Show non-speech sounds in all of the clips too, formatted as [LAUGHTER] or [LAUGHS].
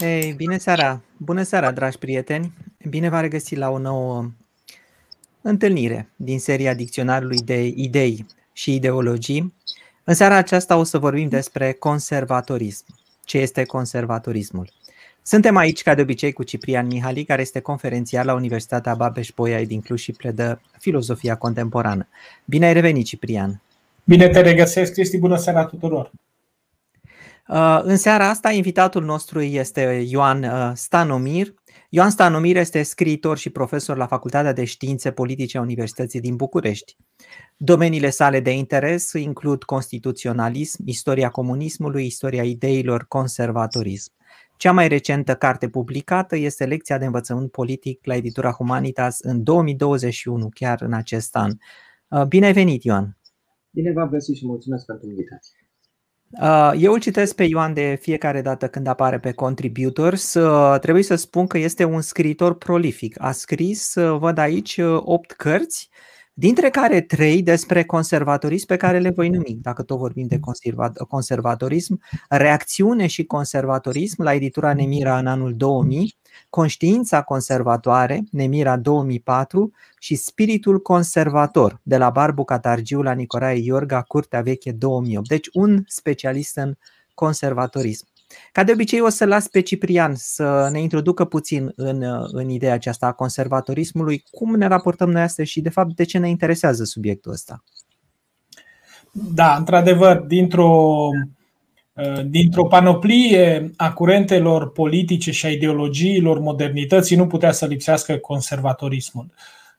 Hei, bine seara! Bună seara, dragi prieteni! Bine v-am regăsit la o nouă întâlnire din seria Dicționarului de idei și ideologii. În seara aceasta o să vorbim despre conservatorism. Ce este conservatorismul? Suntem aici, ca de obicei, cu Ciprian Mihali, care este conferențiar la Universitatea Babeș-Bolyai din Cluj și predă filozofia contemporană. Bine ai revenit, Ciprian! Bine te regăsesc, Cristi, bună seara tuturor! Uh, în seara asta, invitatul nostru este Ioan uh, Stanomir. Ioan Stanomir este scriitor și profesor la Facultatea de Științe Politice a Universității din București. Domeniile sale de interes includ constituționalism, istoria comunismului, istoria ideilor, conservatorism. Cea mai recentă carte publicată este Lecția de învățământ politic la editura Humanitas în 2021, chiar în acest an. Uh, bine ai venit, Ioan! Bine v-am găsit și mulțumesc pentru invitație. Uh, eu îl citesc pe Ioan de fiecare dată când apare pe Contributors. Uh, trebuie să spun că este un scriitor prolific. A scris, văd aici, 8 cărți dintre care trei despre conservatorism pe care le voi numi, dacă tot vorbim de conservatorism, reacțiune și conservatorism la editura Nemira în anul 2000, Conștiința conservatoare, Nemira 2004 și Spiritul conservator de la Barbu Catargiu la Nicolae Iorga, Curtea Veche 2008. Deci un specialist în conservatorism. Ca de obicei o să las pe Ciprian să ne introducă puțin în, în ideea aceasta a conservatorismului, cum ne raportăm noi astăzi și de fapt de ce ne interesează subiectul ăsta. Da, într-adevăr, dintr-o, dintr-o panoplie a curentelor politice și a ideologiilor modernității nu putea să lipsească conservatorismul.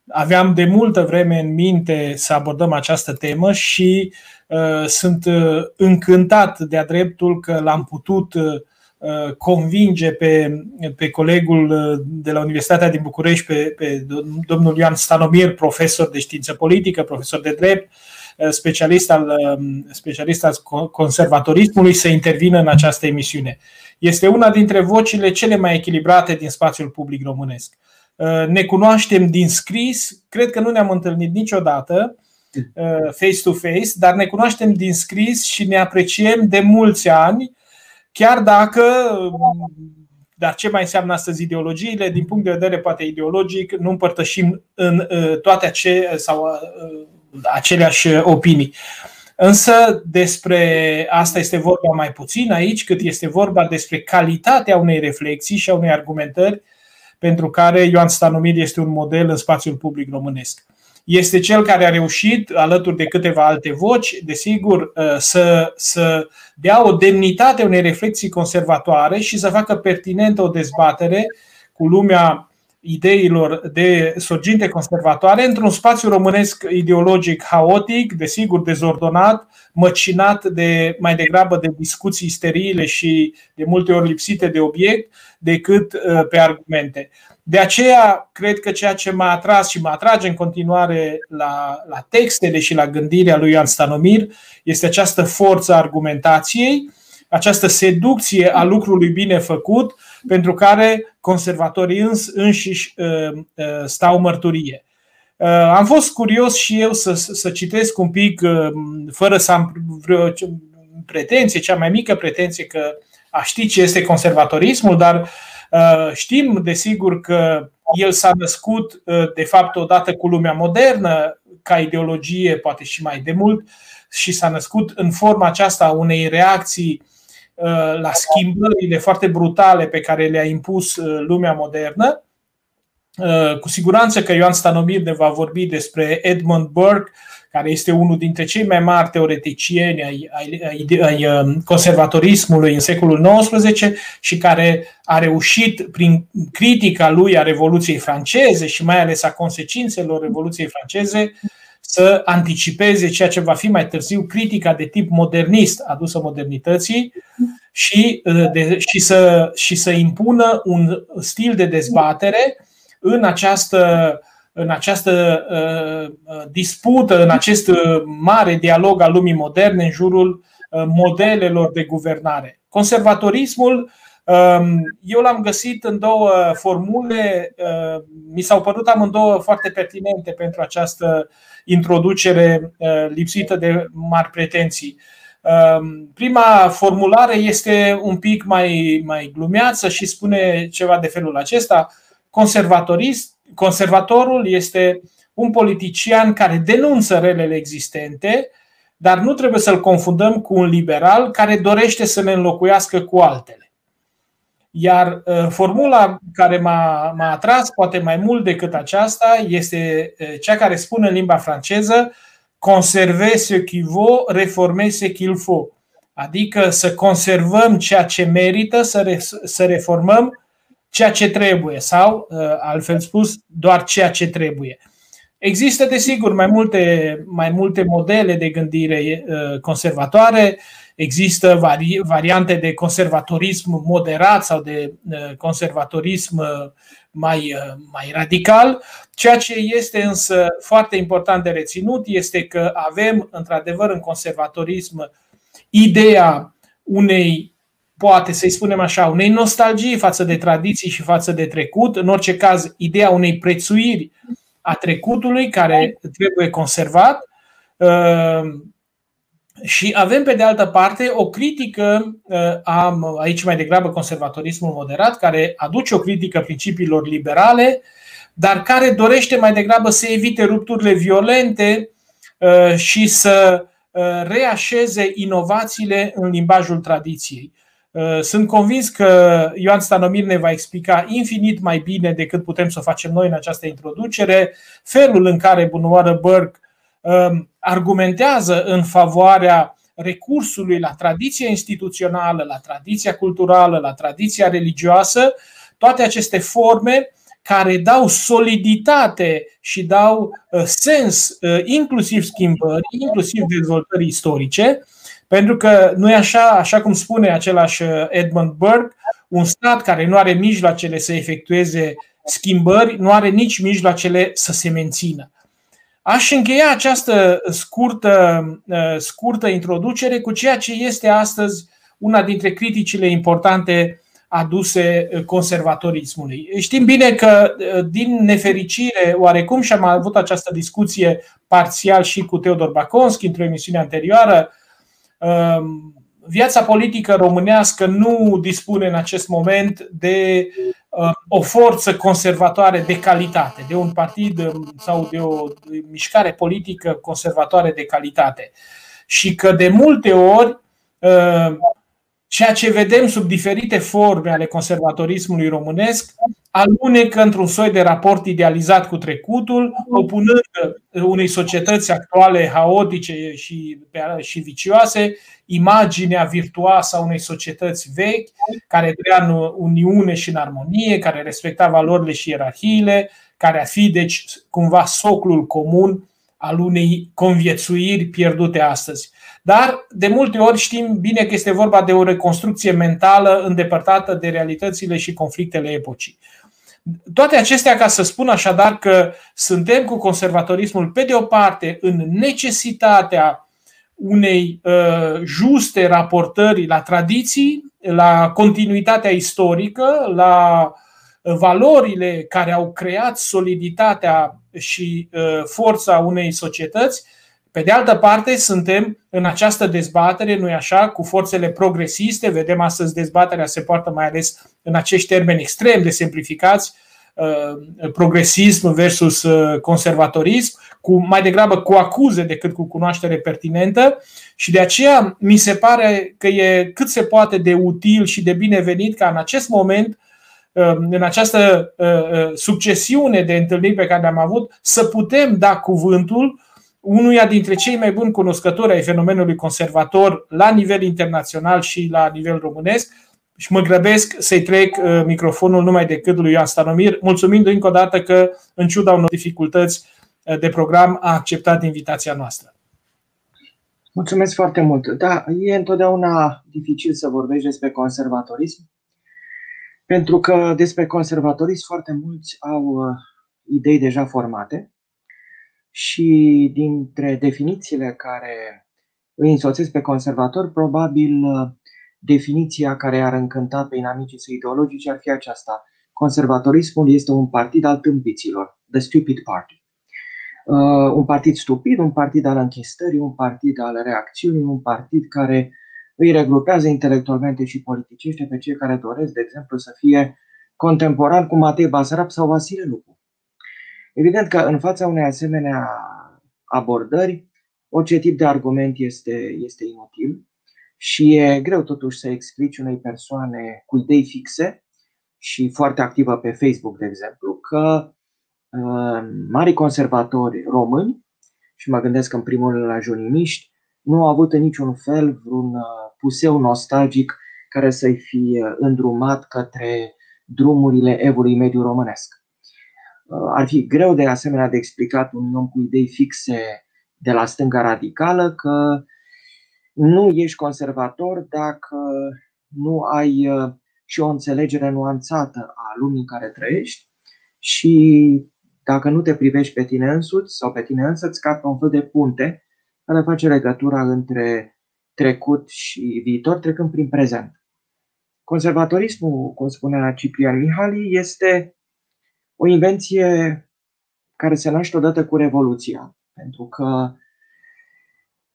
Aveam de multă vreme în minte să abordăm această temă și uh, sunt uh, încântat de-a dreptul că l-am putut uh, convinge pe, pe colegul de la Universitatea din București, pe, pe domnul Ioan Stanomir, profesor de știință politică, profesor de drept, specialist al, specialist al conservatorismului, să intervină în această emisiune. Este una dintre vocile cele mai echilibrate din spațiul public românesc. Uh, ne cunoaștem din scris, cred că nu ne-am întâlnit niciodată uh, face-to-face, dar ne cunoaștem din scris și ne apreciem de mulți ani, chiar dacă dar ce mai înseamnă astăzi ideologiile? Din punct de vedere poate ideologic, nu împărtășim în uh, toate ace- sau aceleași opinii. Însă despre asta este vorba mai puțin aici, cât este vorba despre calitatea unei reflexii și a unei argumentări pentru care Ioan Stanomir este un model în spațiul public românesc. Este cel care a reușit, alături de câteva alte voci, desigur, uh, să, să dea o demnitate unei reflexii conservatoare și să facă pertinentă o dezbatere cu lumea ideilor de sorginte conservatoare într-un spațiu românesc ideologic haotic, desigur dezordonat, măcinat de mai degrabă de discuții sterile și de multe ori lipsite de obiect decât uh, pe argumente. De aceea, cred că ceea ce m-a atras și mă atrage în continuare la, la textele și la gândirea lui Ioan Stanomir este această forță a argumentației, această seducție a lucrului bine făcut, pentru care conservatorii îns, înșiși uh, uh, stau mărturie. Uh, am fost curios și eu să, să citesc un pic, fără să am vreo pretenție, cea mai mică pretenție că a ști ce este conservatorismul, dar știm desigur că el s-a născut de fapt odată cu lumea modernă, ca ideologie, poate și mai de mult, și s-a născut în forma aceasta a unei reacții Uh, la schimbările foarte brutale pe care le-a impus uh, lumea modernă. Uh, cu siguranță că Ioan Stanomir ne va vorbi despre Edmund Burke, care este unul dintre cei mai mari teoreticieni ai, ai, ai, ai conservatorismului în secolul XIX și care a reușit, prin critica lui a Revoluției franceze și mai ales a consecințelor Revoluției franceze, să anticipeze ceea ce va fi mai târziu critica de tip modernist adusă modernității și, uh, de, și, să, și să impună un stil de dezbatere în această, în această uh, uh dispută, în acest uh, mare dialog al lumii moderne în jurul uh, modelelor de guvernare. Conservatorismul um, eu l-am găsit în două formule, mi s-au părut amândouă foarte pertinente pentru această introducere uh, lipsită de mari pretenții. Prima formulare este un pic mai, mai glumeață și spune ceva de felul acesta. Conservatorist, conservatorul este un politician care denunță relele existente, dar nu trebuie să-l confundăm cu un liberal care dorește să ne înlocuiască cu altele. Iar uh, formula care m-a, m-a atras, poate mai mult decât aceasta, este uh, cea care spune în limba franceză conserver ce qui vaut, reformer ce qu'il faut. Adică să conservăm ceea ce merită, să, re, să reformăm ceea ce trebuie sau, uh, altfel spus, doar ceea ce trebuie. Există, desigur, mai multe, mai multe modele de gândire uh, conservatoare, există vari, variante de conservatorism moderat sau de uh, conservatorism mai, mai radical. Ceea ce este însă foarte important de reținut este că avem, într-adevăr, în conservatorism ideea unei poate să-i spunem așa, unei nostalgii față de tradiții și față de trecut, în orice caz, ideea unei prețuiri a trecutului care trebuie conservat. Uh, și avem, pe de altă parte, o critică, am uh, aici mai degrabă conservatorismul moderat, care aduce o critică principiilor liberale, dar care dorește mai degrabă să evite rupturile violente uh, și să reașeze inovațiile în limbajul tradiției. Uh, sunt convins că Ioan Stanomir ne va explica infinit mai bine decât putem să o facem noi în această introducere felul în care Bunoară Berg um, argumentează în favoarea recursului la tradiția instituțională, la tradiția culturală, la tradiția religioasă, toate aceste forme care dau soliditate și dau uh, sens uh, inclusiv schimbării, inclusiv dezvoltării istorice, pentru că nu e așa, așa cum spune același uh, Edmund Burke, un stat care nu are mijloacele să efectueze schimbări, nu are nici mijloacele să se mențină. Aș încheia această scurtă, uh, scurtă introducere cu ceea ce este astăzi una dintre criticile importante aduse uh, conservatorismului. Știm bine că, din nefericire, oarecum, și am avut această discuție parțial și cu Teodor Baconski într-o emisiune anterioară, Ehm, viața politică românească nu dispune în acest moment de ehm, o forță conservatoare de calitate, de un partid ehm, sau de o mișcare politică conservatoare de calitate. Și că de multe ori ceea ce vedem sub diferite forme ale conservatorismului românesc alunecă într-un soi de raport idealizat cu trecutul, opunând unei societăți actuale haotice și, și vicioase imaginea virtuoasă a unei societăți vechi, care trăia în uniune și în armonie, care respecta valorile și ierarhiile, care ar fi, deci, cumva soclul comun al unei conviețuiri pierdute astăzi. Dar de multe ori știm bine că este vorba de o reconstrucție mentală îndepărtată de realitățile și conflictele epocii. Toate acestea ca să spun așadar că suntem cu conservatorismul pe de o parte în necesitatea unei uh, juste raportări la tradiții, la continuitatea istorică, la valorile care au creat soliditatea și uh, forța unei societăți. Pe de altă parte, suntem în această dezbatere, nu-i așa, cu forțele progresiste. Vedem astăzi dezbaterea se poartă mai ales în acești termeni extrem de simplificați, uh, progresism versus uh, conservatorism, cu mai degrabă cu acuze decât cu cunoaștere pertinentă și de aceea mi se pare că e cât se poate de util și de binevenit ca în acest moment Um, în această uh, uh, succesiune de întâlniri pe care le-am avut, să putem da cuvântul unuia dintre cei mai buni cunoscători ai fenomenului conservator la nivel internațional și la nivel românesc. Și mă grăbesc să-i trec uh, microfonul numai decât lui Ioan Stanomir, mulțumindu-i încă o dată că, în ciuda unor dificultăți de program, a acceptat invitația noastră. Mulțumesc foarte mult. Da, e întotdeauna dificil să vorbești despre conservatorism, pentru că despre conservatorism foarte mulți au uh, idei deja formate și dintre definițiile care îi însoțesc pe conservator, probabil uh, definiția care ar încânta pe inamicii săi ideologici ar fi aceasta. Conservatorismul este un partid al tâmpiților, the stupid party. Uh, un partid stupid, un partid al închistării, un partid al reacțiunii, un partid care îi regrupează intelectualmente și politicește pe cei care doresc, de exemplu, să fie contemporan cu Matei Basarab sau Vasile Lupu. Evident că în fața unei asemenea abordări, orice tip de argument este, este inutil și e greu totuși să explici unei persoane cu idei fixe și foarte activă pe Facebook, de exemplu, că uh, mari conservatori români, și mă gândesc în primul rând la junimiști, nu au avut în niciun fel vreun uh, puseu nostalgic care să-i fi uh, îndrumat către drumurile evului mediu românesc. Uh, ar fi greu de asemenea de explicat un om cu idei fixe de la stânga radicală că nu ești conservator dacă nu ai și o înțelegere nuanțată a lumii în care trăiești și dacă nu te privești pe tine însuți sau pe tine însăți ca pe un fel de punte care face legătura între trecut și viitor, trecând prin prezent. Conservatorismul, cum spunea Ciprian Mihali, este o invenție care se naște odată cu Revoluția, pentru că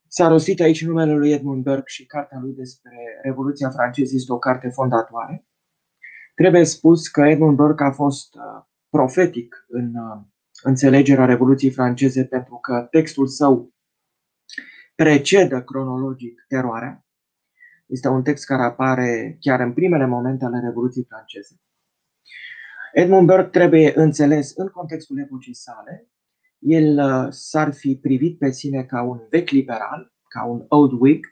s-a rostit aici numele lui Edmund Burke și cartea lui despre Revoluția franceză este o carte fondatoare. Trebuie spus că Edmund Burke a fost uh, profetic în uh, înțelegerea Revoluției franceze pentru că textul său precedă cronologic teroarea. Este un text care apare chiar în primele momente ale Revoluției franceze. Edmund Burke trebuie înțeles în contextul epocii sale. El uh, s-ar fi privit pe sine ca un vechi liberal, ca un old Whig.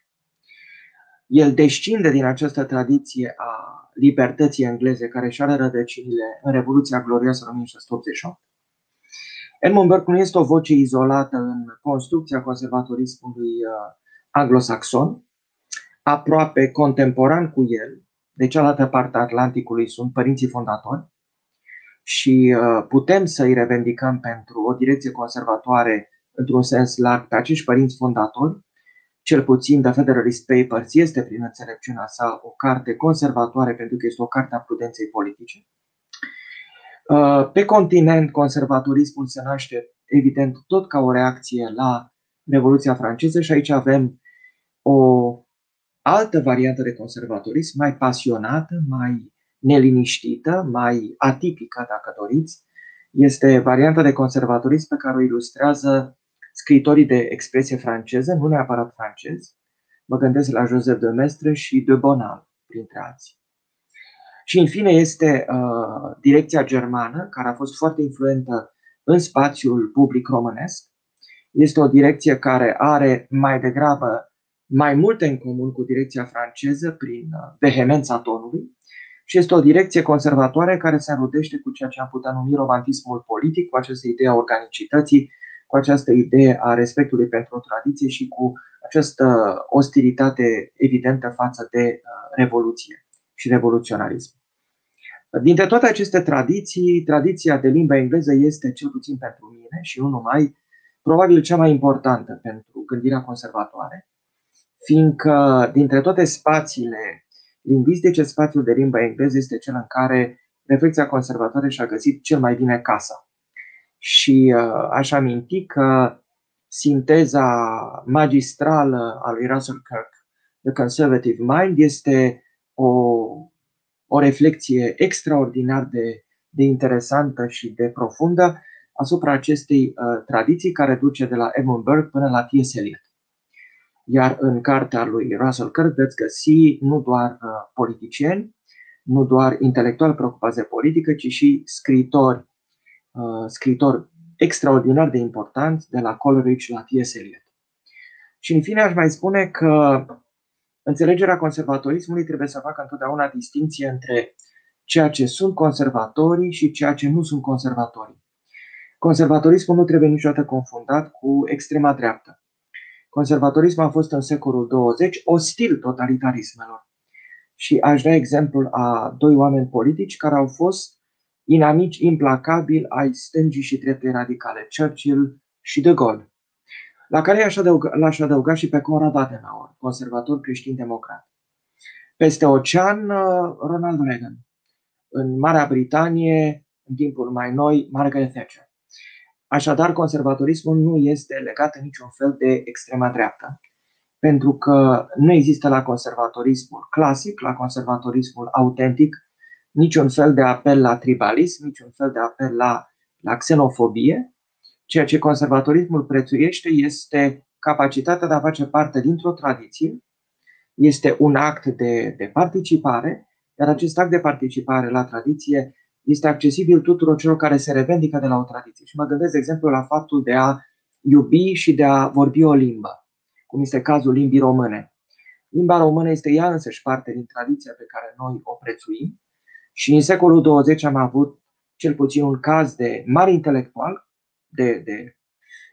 El descinde din această tradiție a libertății engleze care și are rădăcinile în Revoluția Glorioasă 1688. Edmund Burke nu este o voce izolată în construcția conservatorismului uh, anglosaxon, aproape contemporan cu el, de cealaltă parte a Atlanticului sunt părinții fondatori și uh, putem să îi revendicăm pentru o direcție conservatoare într-un sens larg pe acești părinți fondatori. Cel puțin The Federalist Papers este prin înțelepciunea sa o carte conservatoare pentru că este o carte a prudenței politice. Uh, pe continent, conservatorismul se naște, evident, tot ca o reacție la Revoluția franceză și aici avem o altă variantă de conservatorism, mai pasionată, mai neliniștită, mai atipică, dacă doriți. Este varianta de conservatorism pe care o ilustrează scritorii de expresie franceză, nu neapărat francezi. Mă gândesc la Joseph de Mestre și de Bonal, printre alții. Și în fine este uh, direcția germană, care a fost foarte influentă în spațiul public românesc. Este o direcție care are mai degrabă mai multe în comun cu direcția franceză prin uh, vehemența tonului și este o direcție conservatoare care se înrudește cu ceea ce am putea numi romantismul politic, cu această idee a organicității, cu această idee a respectului pentru o tradiție și cu această ostilitate evidentă față de uh, revoluție și revoluționarism. Dintre toate aceste tradiții, tradiția de limba engleză este, cel puțin pentru mine și nu numai, probabil cea mai importantă pentru gândirea conservatoare, fiindcă dintre toate spațiile lingvistice, spațiul de limba engleză este cel în care reflexia conservatoare și-a găsit cel mai bine casa. Și uh, aș aminti că sinteza magistrală a lui Russell Kirk, The Conservative Mind, este o o reflexie extraordinar de, de interesantă și de profundă asupra acestei uh, tradiții care duce de la Edmund Burke până la T.S. Eliot. Iar în cartea lui Russell Kirk veți găsi nu doar uh, politicieni, nu doar intelectuali preocupați de politică, ci și scritori, uh, scritori extraordinar de importanți de la Coleridge la T.S. Eliot. Și în fine aș mai spune că Înțelegerea conservatorismului trebuie să facă întotdeauna distinție între ceea ce sunt conservatorii și ceea ce nu sunt conservatorii. Conservatorismul nu trebuie niciodată confundat cu extrema dreaptă. Conservatorismul a fost în secolul 20 ostil totalitarismelor. Și aș da exemplul a doi oameni politici care au fost inamici implacabili ai stângii și dreptei radicale, Churchill și De Gaulle la care l-aș adăuga, l-aș adăuga și pe Conrad Adenauer, conservator creștin-democrat. Peste ocean, uh, Ronald Reagan. În Marea Britanie, în timpul mai noi, Margaret Thatcher. Așadar, conservatorismul nu este legat în niciun fel de extrema dreaptă, pentru că nu există la conservatorismul clasic, la conservatorismul autentic, niciun fel de apel la tribalism, niciun fel de apel la, la xenofobie. Ceea ce conservatorismul prețuiește este capacitatea de a face parte dintr-o tradiție, este un act de, de participare, iar acest act de participare la tradiție este accesibil tuturor celor care se revendică de la o tradiție. Și mă gândesc, de exemplu, la faptul de a iubi și de a vorbi o limbă, cum este cazul limbii române. Limba română este ea însăși parte din tradiția pe care noi o prețuim și în secolul 20 am avut cel puțin un caz de mare intelectual, de, de,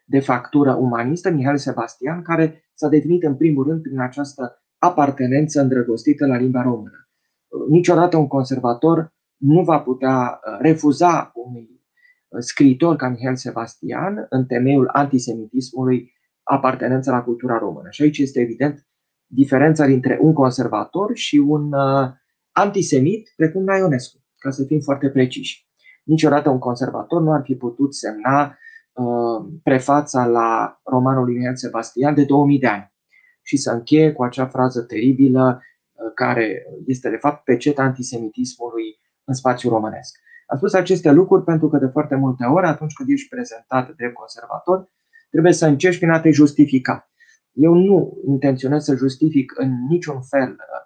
de factură umanistă, Mihail Sebastian, care s-a definit în primul rând prin această apartenență îndrăgostită la limba română. Niciodată un conservator nu va putea uh, refuza unui uh, scriitor ca Mihail Sebastian în temeiul antisemitismului apartenența la cultura română. Și aici este evident diferența dintre un conservator și un uh, antisemit, precum Ionescu, ca să fim foarte preciși. Niciodată un conservator nu ar fi putut semna uh, prefața la romanul lui Mihail Sebastian de 2000 de ani și să încheie cu acea frază teribilă uh, care este de fapt peceta antisemitismului în spațiul românesc. Am spus aceste lucruri pentru că de foarte multe ori, atunci când ești prezentat drept conservator, trebuie să încerci prin a te justifica. Eu nu intenționez să justific în niciun fel uh,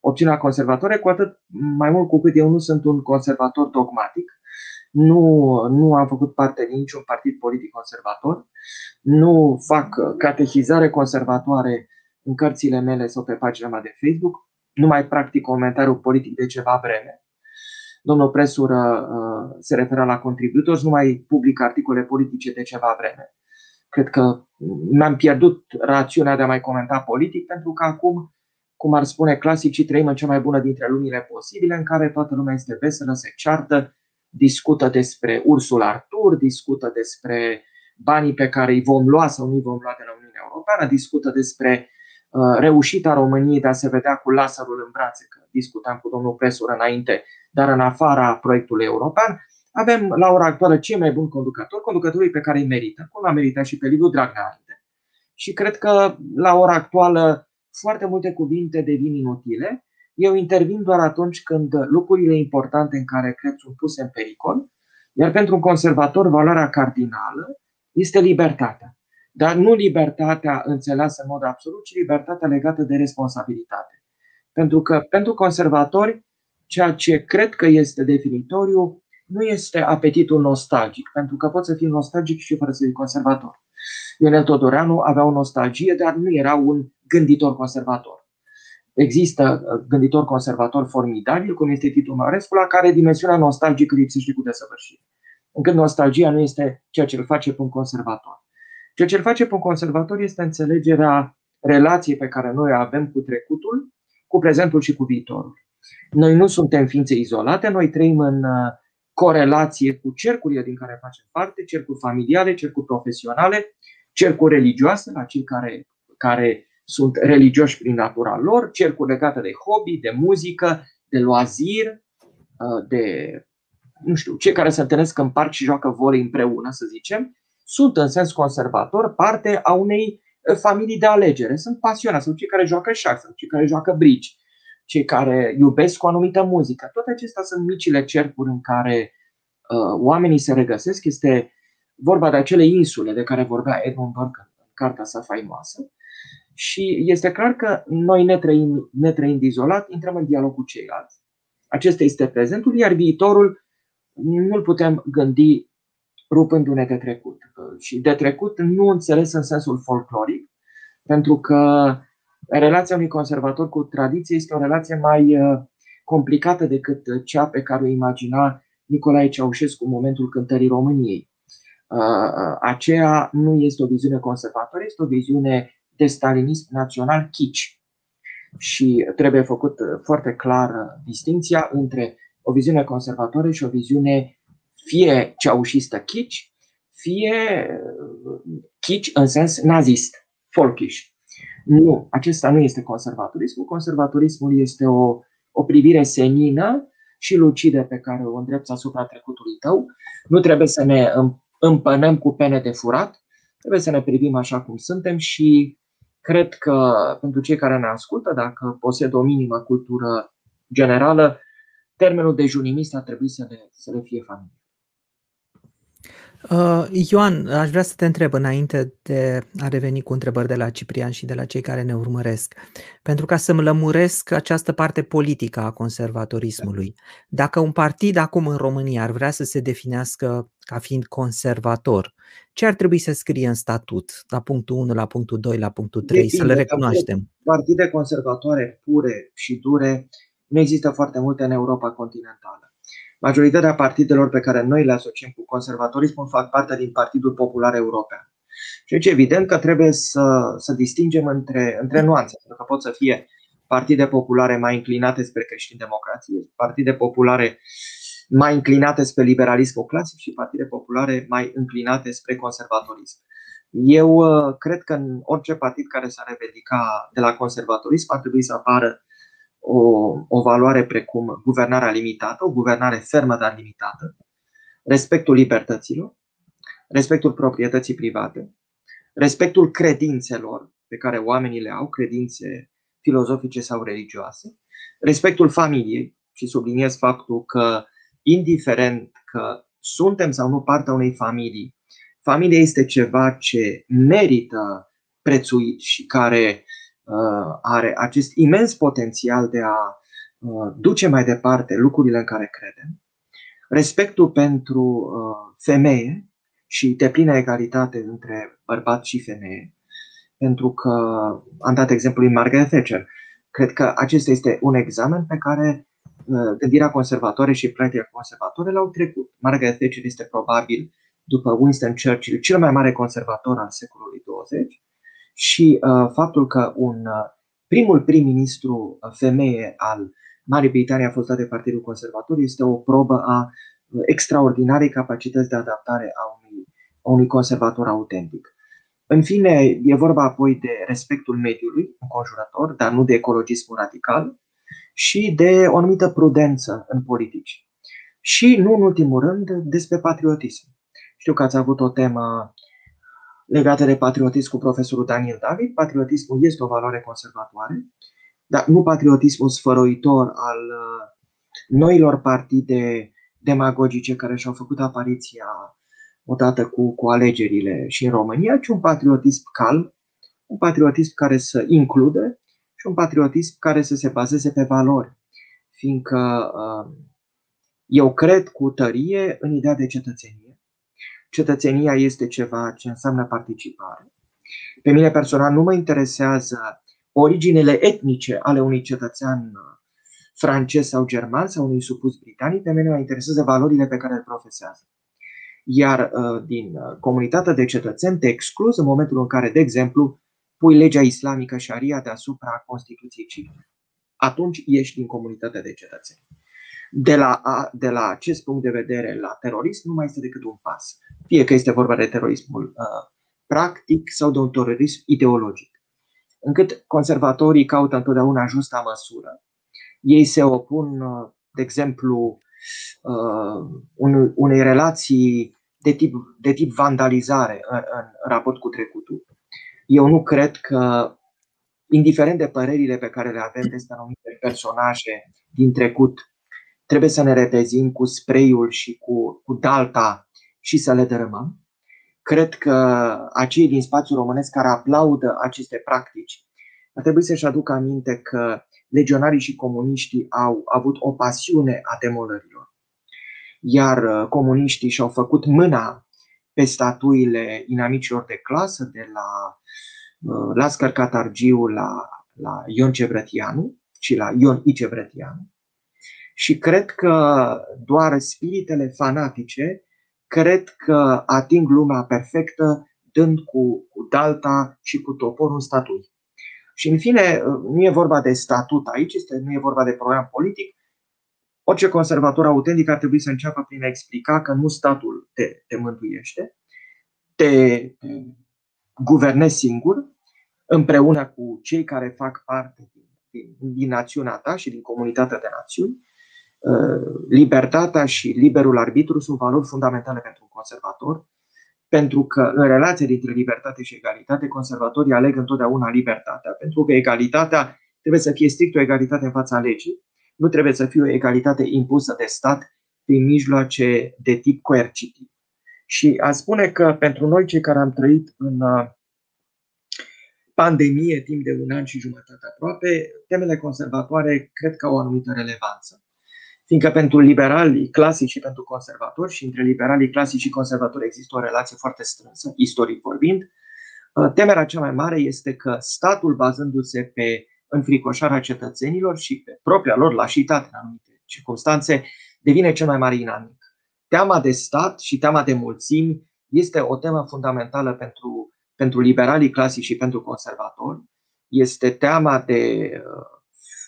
opțiunea conservatoare, cu atât mai mult cu cât eu nu sunt un conservator dogmatic, nu, nu am făcut parte din niciun partid politic conservator, nu fac catehizare conservatoare în cărțile mele sau pe pagina mea de Facebook, nu mai practic comentariu politic de ceva vreme. Domnul Presură uh, se referă la contributori, nu mai public articole politice de ceva vreme. Cred că mi-am pierdut rațiunea de a mai comenta politic pentru că acum cum ar spune clasicii, trăim în cea mai bună dintre lumile posibile, în care toată lumea este veselă, se ceartă, discută despre ursul Artur, discută despre banii pe care îi vom lua sau nu îi vom lua de la Uniunea Europeană, discută despre uh, reușita României de a se vedea cu laserul în brațe, că discutam cu domnul Presur înainte, dar în afara proiectului european, avem la ora actuală cei mai buni conducători, conducătorii pe care îi merită, cum a meritat și pe Liviu Dragnea. Și cred că la ora actuală foarte multe cuvinte devin inutile. Eu intervin doar atunci când lucrurile importante în care cred sunt puse în pericol, iar pentru un conservator valoarea cardinală este libertatea. Dar nu libertatea înțeleasă în mod absolut, ci libertatea legată de responsabilitate. Pentru că pentru conservatori, ceea ce cred că este definitoriu nu este apetitul nostalgic, pentru că poți să fii nostalgic și fără să fii conservator. Ionel Todoreanu avea o nostalgie, dar nu era un gânditor conservator. Există uh, gânditor conservator formidabil, cum este Titu Maurescu, la care dimensiunea nostalgică lipsește cu desăvârșire. Încât nostalgia nu este ceea ce îl face pe un conservator. Ceea ce îl face pe un conservator este înțelegerea relației pe care noi o avem cu trecutul, cu prezentul și cu viitorul. Noi nu suntem ființe izolate, noi trăim în uh, corelație cu cercurile din care facem parte, cercuri familiale, cercuri profesionale, cercuri religioase, la cei care, care sunt religioși prin natura lor, cercuri legate de hobby, de muzică, de loazir, uh, de, nu știu, cei care se întâlnesc în parc și joacă volei împreună, să zicem, sunt în sens conservator parte a unei uh, familii de alegere. Sunt pasionați, sunt cei care joacă șah, sunt cei care joacă bridge, cei care iubesc o anumită muzică. Toate acestea sunt micile cercuri în care uh, oamenii se regăsesc. Este vorba de acele insule de care vorbea Edmund Burke în cartea sa faimoasă. Și este clar că noi, ne trăim, ne trăind izolat, intrăm în dialog cu ceilalți. Acesta este prezentul, iar viitorul nu-l putem gândi rupându-ne de trecut. Și de trecut nu înțeles în sensul folcloric, pentru că relația unui conservator cu tradiție este o relație mai uh, complicată decât cea pe care o imagina Nicolae Ceaușescu în momentul cântării României. Uh, uh, aceea nu este o viziune conservatoare, este o viziune de stalinism național chici. Și trebuie făcut uh, foarte clar distinția între o viziune conservatoare și o viziune fie ceaușistă chici, fie chici în sens nazist, folkish. Nu, acesta nu este conservatorismul. Conservatorismul este o, o privire senină și lucidă pe care o îndrepți asupra trecutului tău. Nu trebuie să ne împănăm cu pene de furat, trebuie să ne privim așa cum suntem și cred că pentru cei care ne ascultă, dacă posedă o minimă cultură generală, termenul de junimist ar trebui să le, să le fie familie. Uh, Ioan, aș vrea să te întreb înainte de a reveni cu întrebări de la Ciprian și de la cei care ne urmăresc, pentru ca să-mi lămuresc această parte politică a conservatorismului. Dacă un partid acum în România ar vrea să se definească ca fiind conservator, ce ar trebui să scrie în statut, la punctul 1, la punctul 2, la punctul 3, Depinde, să le recunoaștem? Partide conservatoare pure și dure nu există foarte multe în Europa continentală. Majoritatea partidelor pe care noi le asociem cu conservatorismul fac parte din Partidul Popular European. Și deci evident că trebuie să, să distingem între, între nuanțe, pentru că pot să fie partide populare mai înclinate spre creștin-democrație, partide populare mai înclinate spre liberalismul clasic și partide populare mai înclinate spre conservatorism. Eu uh, cred că în orice partid care s-ar revendica de la conservatorism ar trebui să apară o, o valoare precum guvernarea limitată, o guvernare fermă, dar limitată, respectul libertăților, respectul proprietății private, respectul credințelor pe care oamenii le au, credințe filozofice sau religioase, respectul familiei și subliniez faptul că, indiferent că suntem sau nu partea unei familii, familia este ceva ce merită prețuit și care Uh, are acest imens potențial de a uh, duce mai departe lucrurile în care credem, respectul pentru uh, femeie și de plină egalitate între bărbat și femeie, pentru că am dat exemplul lui Margaret Thatcher. Cred că acesta este un examen pe care gândirea conservatoare și practica conservatoare l-au trecut. Margaret Thatcher este probabil, după Winston Churchill, cel mai mare conservator al secolului 20 și uh, faptul că un uh, primul prim-ministru uh, femeie al Marii Britanii a fost dat de Partidul Conservator este o probă a uh, extraordinarei capacități de adaptare a unui, a unui conservator autentic. În fine, e vorba apoi de respectul mediului înconjurător, dar nu de ecologismul radical, și de o anumită prudență în politici. Și, nu în ultimul rând, despre patriotism. Știu că ați avut o temă legate de patriotism cu profesorul Daniel David. Patriotismul este o valoare conservatoare, dar nu patriotismul sfărăitor al uh, noilor partide demagogice care și-au făcut apariția odată cu, cu alegerile și în România, ci un patriotism calm, un patriotism care să include și un patriotism care să se bazeze pe valori. Fiindcă uh, eu cred cu tărie în ideea de cetățenie cetățenia este ceva ce înseamnă participare. Pe mine personal nu mă interesează originele etnice ale unui cetățean francez sau german sau unui supus britanic, pe mine mă interesează valorile pe care le profesează. Iar uh, din uh, comunitatea de cetățeni te exclus în momentul în care, de exemplu, pui legea islamică Sharia deasupra Constituției civile. Atunci ești din comunitatea de cetățeni. De la, de la acest punct de vedere la terorism nu mai este decât un pas. Fie că este vorba de terorismul uh, practic sau de un terorism ideologic. Încât conservatorii caută întotdeauna justa măsură. Ei se opun, uh, de exemplu, uh, unei relații de tip, de tip vandalizare în, în raport cu trecutul. Eu nu cred că, indiferent de părerile pe care le avem despre anumite personaje din trecut, trebuie să ne repezim cu spreiul și cu, cu dalta și să le dărâmăm. Cred că acei din spațiul românesc care aplaudă aceste practici ar trebui să-și aducă aminte că legionarii și comuniștii au avut o pasiune a demolărilor. Iar uh, comuniștii și-au făcut mâna pe statuile inamicilor de clasă, de la uh, Lascar Catargiu la, la Ion Cevrătianu și la Ion Icevrătianu și cred că doar spiritele fanatice cred că ating lumea perfectă dând cu, cu dalta și cu toporul statui. Și în fine, nu e vorba de statut aici, este, nu e vorba de program politic. Orice conservator autentic ar trebui să înceapă prin a explica că nu statul te, te mântuiește, te, te guvernezi singur, împreună cu cei care fac parte din, din, din națiunea ta și din comunitatea de națiuni Uh, libertatea și liberul arbitru sunt valori fundamentale pentru un conservator pentru că în relația dintre libertate și egalitate, conservatorii aleg întotdeauna libertatea, pentru că egalitatea trebuie să fie strict o egalitate în fața legii, nu trebuie să fie o egalitate impusă de stat prin mijloace de tip coercitiv. Și a spune că pentru noi cei care am trăit în uh, pandemie timp de un an și jumătate aproape, temele conservatoare cred că au o anumită relevanță. Fiindcă pentru liberali clasici și pentru conservatori, și între liberalii clasici și conservatori există o relație foarte strânsă, istoric vorbind, uh, temerea cea mai mare este că statul, bazându-se pe înfricoșarea cetățenilor și pe propria lor lașitate în anumite circunstanțe, devine cel mai mare inamic. Teama de stat și teama de mulțimi este o temă fundamentală pentru, pentru liberalii clasici și pentru conservatori. Este teama de uh,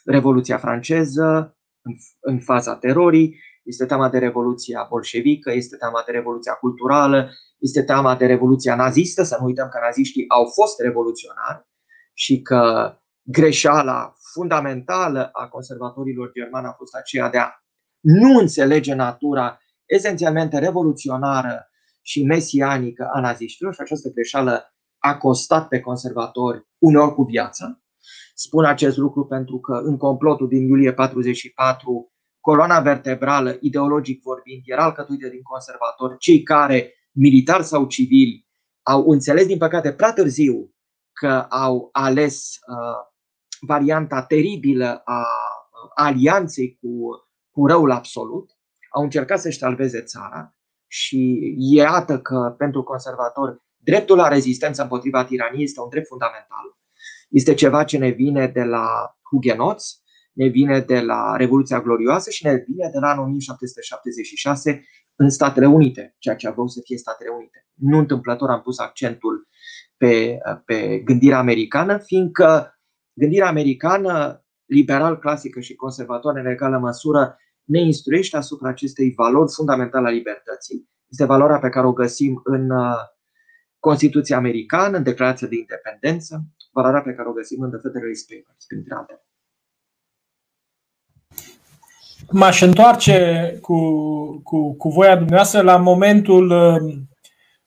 Revoluția franceză în, în faza terorii, este teama de Revoluția bolșevică, este teama de Revoluția culturală, este teama de Revoluția nazistă. Să nu uităm că naziștii au fost revoluționari și că greșeala fundamentală a conservatorilor germani a fost aceea de a nu înțelege natura esențialmente revoluționară și mesianică a naziștilor și această greșeală a costat pe conservatori uneori cu viața. Spun acest lucru pentru că în complotul din iulie 44, coloana vertebrală, ideologic vorbind, era alcătuită din conservatori, cei care, militari sau civili, au înțeles, din păcate, prea târziu că au ales uh, varianta teribilă a alianței cu, cu răul absolut, au încercat să-și salveze țara și iată că pentru conservatori dreptul la rezistență împotriva tiraniei este un drept fundamental. Este ceva ce ne vine de la hugenoți, ne vine de la Revoluția Glorioasă și ne vine de la anul 1776 în Statele Unite, ceea ce aveau să fie Statele Unite. Nu întâmplător am pus accentul pe, pe gândirea americană, fiindcă Gândirea americană, liberal, clasică și conservatoare în egală măsură, ne instruiește asupra acestei valori fundamentale a libertății. Este valoarea pe care o găsim în uh, Constituția Americană, în Declarația de Independență, valoarea pe care o găsim în The Federalist Papers, printre altele. M-aș întoarce cu, cu, cu voia dumneavoastră la momentul uh,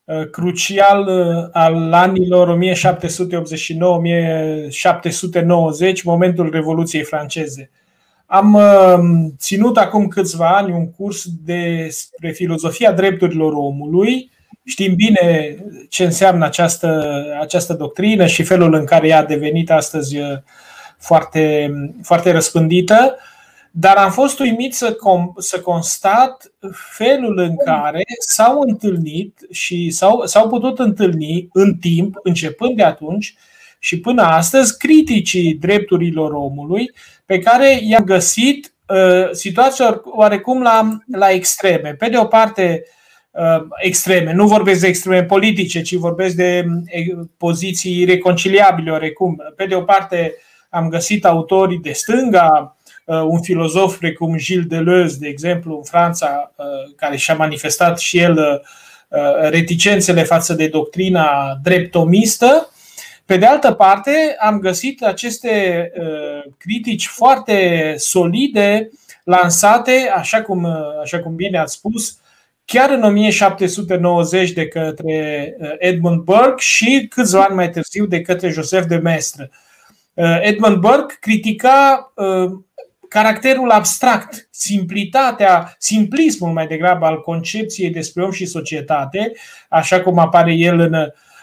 Uh, crucial uh, al anilor 1789-1790, momentul Revoluției franceze. Am uh, ținut acum câțiva ani un curs despre filozofia drepturilor omului. Știm bine ce înseamnă această, această doctrină și felul în care ea a devenit astăzi foarte, foarte răspândită dar am fost uimit să, com- să constat felul în care s-au întâlnit și s-au, s-au putut întâlni în timp, începând de atunci și până astăzi, criticii drepturilor omului pe care i-am găsit uh, situații oarecum la, la extreme. Pe de o parte, uh, extreme, nu vorbesc de extreme politice, ci vorbesc de uh, poziții reconciliabile oarecum. Pe de o parte, am găsit autorii de stânga, Uh, un filozof precum Gilles Deleuze, de exemplu, în Franța, uh, care și-a manifestat și el uh, reticențele față de doctrina dreptomistă. Pe de altă parte, am găsit aceste critici foarte solide, lansate, așa cum, așa cum bine ați spus, chiar în 1790 de către Edmund Burke și câțiva ani mai târziu de către Joseph de Maistre. Edmund Burke critica caracterul abstract, simplitatea, simplismul mai degrabă al concepției despre om și societate, așa cum apare el în,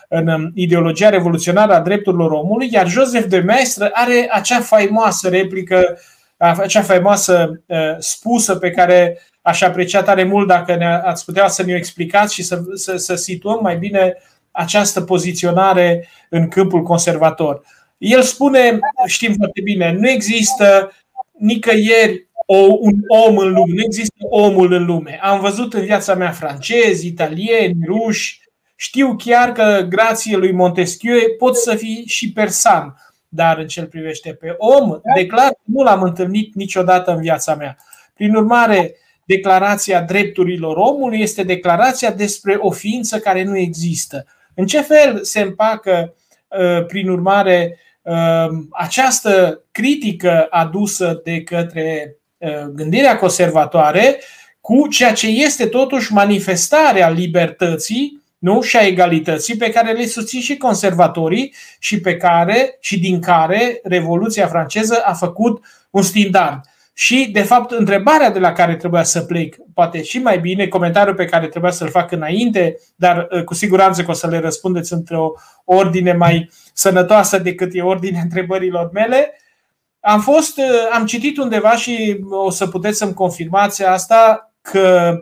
în ideologia revoluționară a drepturilor omului, iar Joseph de Maistre are acea faimoasă replică, acea faimoasă uh, spusă pe care aș aprecia tare mult dacă ne ați putea să ne-o explicați și să, să, să situăm mai bine această poziționare în câmpul conservator. El spune, știm foarte bine, nu există nicăieri o, un om în lume, nu există omul în lume. Am văzut în viața mea francezi, italieni, ruși, știu chiar că grație lui Montesquieu pot să fii și persan, dar în ce privește pe om, declar că nu l-am întâlnit niciodată în viața mea. Prin urmare, declarația drepturilor omului este declarația despre o ființă care nu există. În ce fel se împacă, uh, prin urmare, Ehm, această critică adusă de către ehm, gândirea conservatoare cu ceea ce este totuși manifestarea libertății, nu? și a egalității pe care le susțin și conservatorii și pe care și din care Revoluția franceză a făcut un standard. Și, de fapt, întrebarea de la care trebuia să plec, poate și mai bine, comentariul pe care trebuia să-l fac înainte, dar uh, cu siguranță că o să le răspundeți într-o ordine mai sănătoasă decât e ordine întrebărilor mele. Am fost, uh, am citit undeva și o să puteți să-mi confirmați asta, că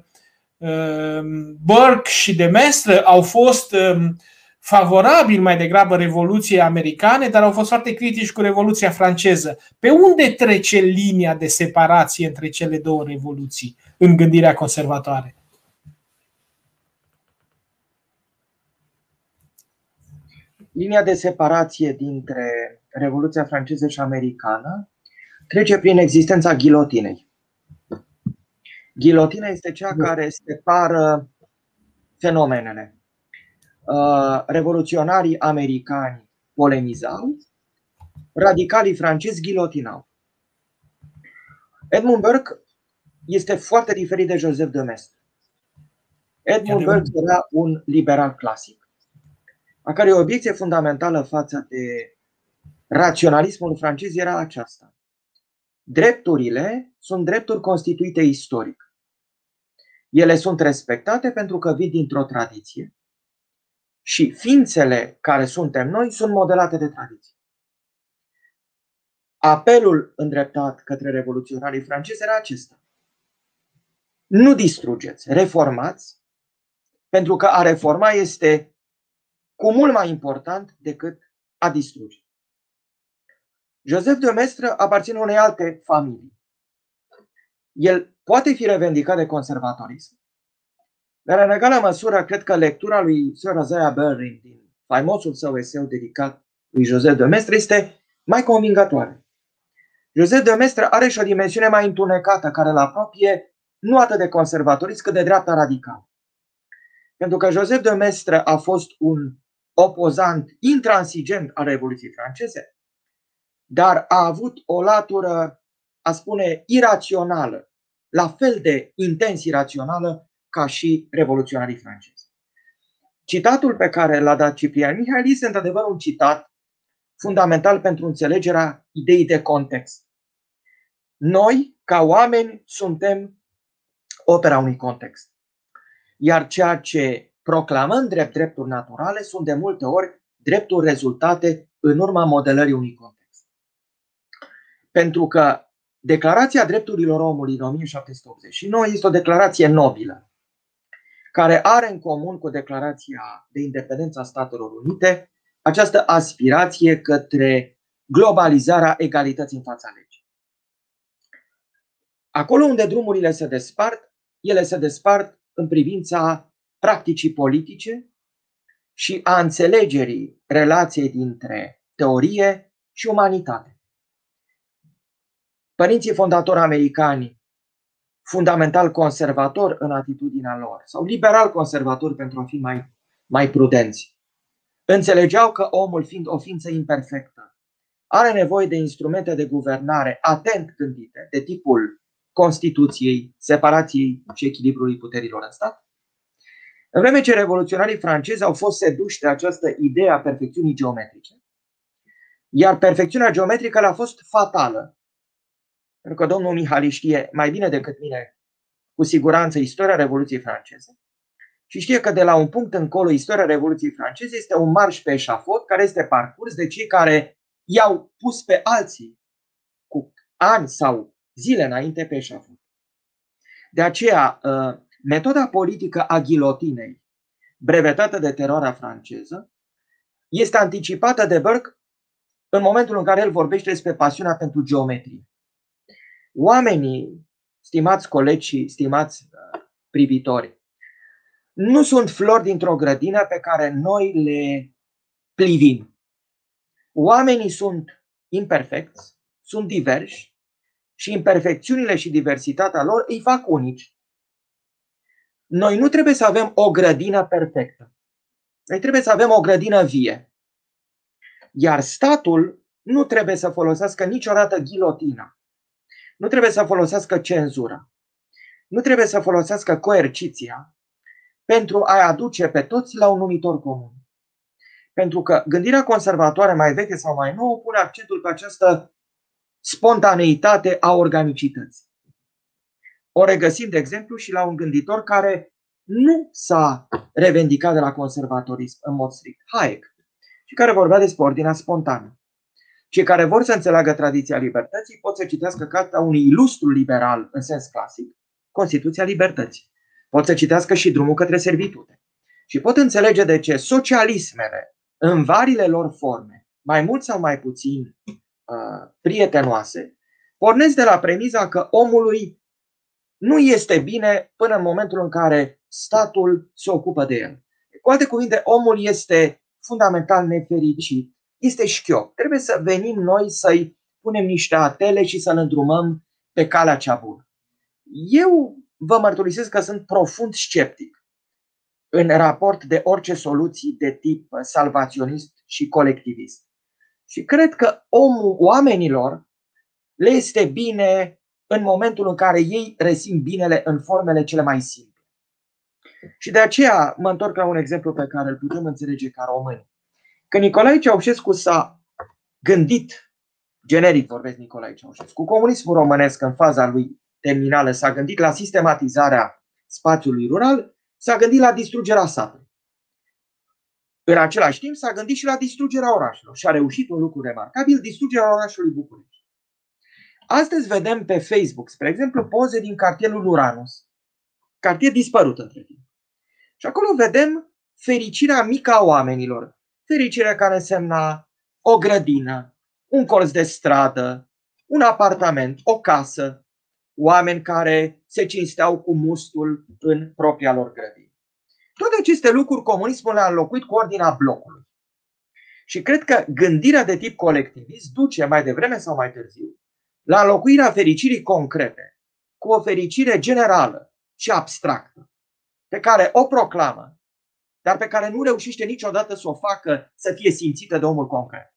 um, Burke și Demestre au fost um, favorabili mai degrabă Revoluției americane, dar au fost foarte critici cu Revoluția franceză. Pe unde trece linia de separație între cele două revoluții în gândirea conservatoare? Linia de separație dintre Revoluția franceză și americană trece prin existența ghilotinei. Ghilotina este cea care separă fenomenele. Uh, revoluționarii americani polemizau, radicalii francezi ghilotinau. Edmund Burke este foarte diferit de Joseph de Maistre. Edmund Burke era un liberal clasic, a care obiecție fundamentală față de raționalismul francez era aceasta. Drepturile sunt drepturi constituite istoric. Ele sunt respectate pentru că vin dintr-o tradiție și ființele care suntem noi sunt modelate de tradiție. Apelul îndreptat către revoluționarii francezi era acesta. Nu distrugeți, reformați, pentru că a reforma este cu mult mai important decât a distruge. Joseph de Mestre aparține unei alte familii. El poate fi revendicat de conservatorism, dar în egală măsură cred că lectura lui Sir Isaiah Berlin din faimosul său eseu dedicat lui Joseph de Mestre este mai convingătoare. Joseph de Mestre are și o dimensiune mai întunecată care îl apropie nu atât de conservatorist cât de dreapta radicală. Pentru că Joseph de Mestre a fost un opozant intransigent al Revoluției franceze, dar a avut o latură, a spune, irațională, la fel de intens irațională ca și revoluționarii francezi. Citatul pe care l-a dat Ciprian Mihail este într-adevăr un citat fundamental pentru înțelegerea ideii de context. Noi, ca oameni, suntem opera unui context. Iar ceea ce proclamăm drept drepturi naturale sunt de multe ori drepturi rezultate în urma modelării unui context. Pentru că Declarația Drepturilor Omului din 1789 este o declarație nobilă, care are în comun cu Declarația de Independență a Statelor Unite această aspirație către globalizarea egalității în fața legii. Acolo unde drumurile se despart, ele se despart în privința practicii politice și a înțelegerii relației dintre teorie și umanitate. Părinții fondatori americani, fundamental conservatori în atitudinea lor, sau liberal conservatori pentru a fi mai, mai prudenți, înțelegeau că omul, fiind o ființă imperfectă, are nevoie de instrumente de guvernare atent gândite, de tipul Constituției, separației și echilibrului puterilor în stat. În vreme ce revoluționarii francezi au fost seduși de această idee a perfecțiunii geometrice, iar perfecțiunea geometrică le-a fost fatală pentru că domnul Mihali știe mai bine decât mine, cu siguranță, istoria Revoluției franceze. Și știe că de la un punct încolo, istoria Revoluției franceze este un marș pe eșafot care este parcurs de cei care i-au pus pe alții cu ani sau zile înainte pe eșafot. De aceea, uh, metoda politică a ghilotinei, brevetată de teroarea franceză, este anticipată de Burke în momentul în care el vorbește despre pasiunea pentru geometrie. Oamenii, stimați colegi și stimați uh, privitori, nu sunt flori dintr-o grădină pe care noi le plivim. Oamenii sunt imperfecți, sunt diversi și imperfecțiunile și diversitatea lor îi fac unici. Noi nu trebuie să avem o grădină perfectă. Noi trebuie să avem o grădină vie. Iar statul nu trebuie să folosească niciodată ghilotina nu trebuie să folosească cenzura. Nu trebuie să folosească coerciția pentru a aduce pe toți la un numitor comun. Pentru că gândirea conservatoare mai veche sau mai nouă pune accentul pe această spontaneitate a organicității. O regăsim, de exemplu, și la un gânditor care nu s-a revendicat de la conservatorism în mod strict, Hayek, și care vorbea despre ordinea spontană. Cei care vor să înțeleagă tradiția libertății pot să citească cartea unui ilustru liberal în sens clasic, Constituția Libertății. Pot să citească și drumul către servitute. Și pot înțelege de ce socialismele, în varile lor forme, mai mult sau mai puțin uh, prietenoase, pornesc de la premiza că omului nu este bine până în momentul în care statul se ocupă de el. Cu alte cuvinte, omul este fundamental nefericit, este șchiop. Trebuie să venim noi să-i punem niște atele și să-l îndrumăm pe calea cea bună. Eu vă mărturisesc că sunt profund sceptic în raport de orice soluții de tip salvaționist și colectivist. Și cred că omul, oamenilor le este bine în momentul în care ei resimt binele în formele cele mai simple. Și de aceea mă întorc la un exemplu pe care îl putem înțelege ca români. Când Nicolae Ceaușescu s-a gândit, generic vorbesc Nicolae Ceaușescu, comunismul românesc în faza lui terminală s-a gândit la sistematizarea spațiului rural, s-a gândit la distrugerea satului. În același timp s-a gândit și la distrugerea orașelor și a reușit un lucru remarcabil, distrugerea orașului București. Astăzi vedem pe Facebook, spre exemplu, poze din cartierul Uranus, cartier dispărut între timp. Și acolo vedem fericirea mică a oamenilor, fericirea care însemna o grădină, un colț de stradă, un apartament, o casă, oameni care se cinsteau cu mustul în propria lor grădină. Toate aceste lucruri comunismul le-a înlocuit cu ordinea blocului. Și cred că gândirea de tip colectivist duce mai devreme sau mai târziu la înlocuirea fericirii concrete cu o fericire generală și abstractă, pe care o proclamă, dar pe care nu reușește niciodată să o facă să fie simțită de omul concret.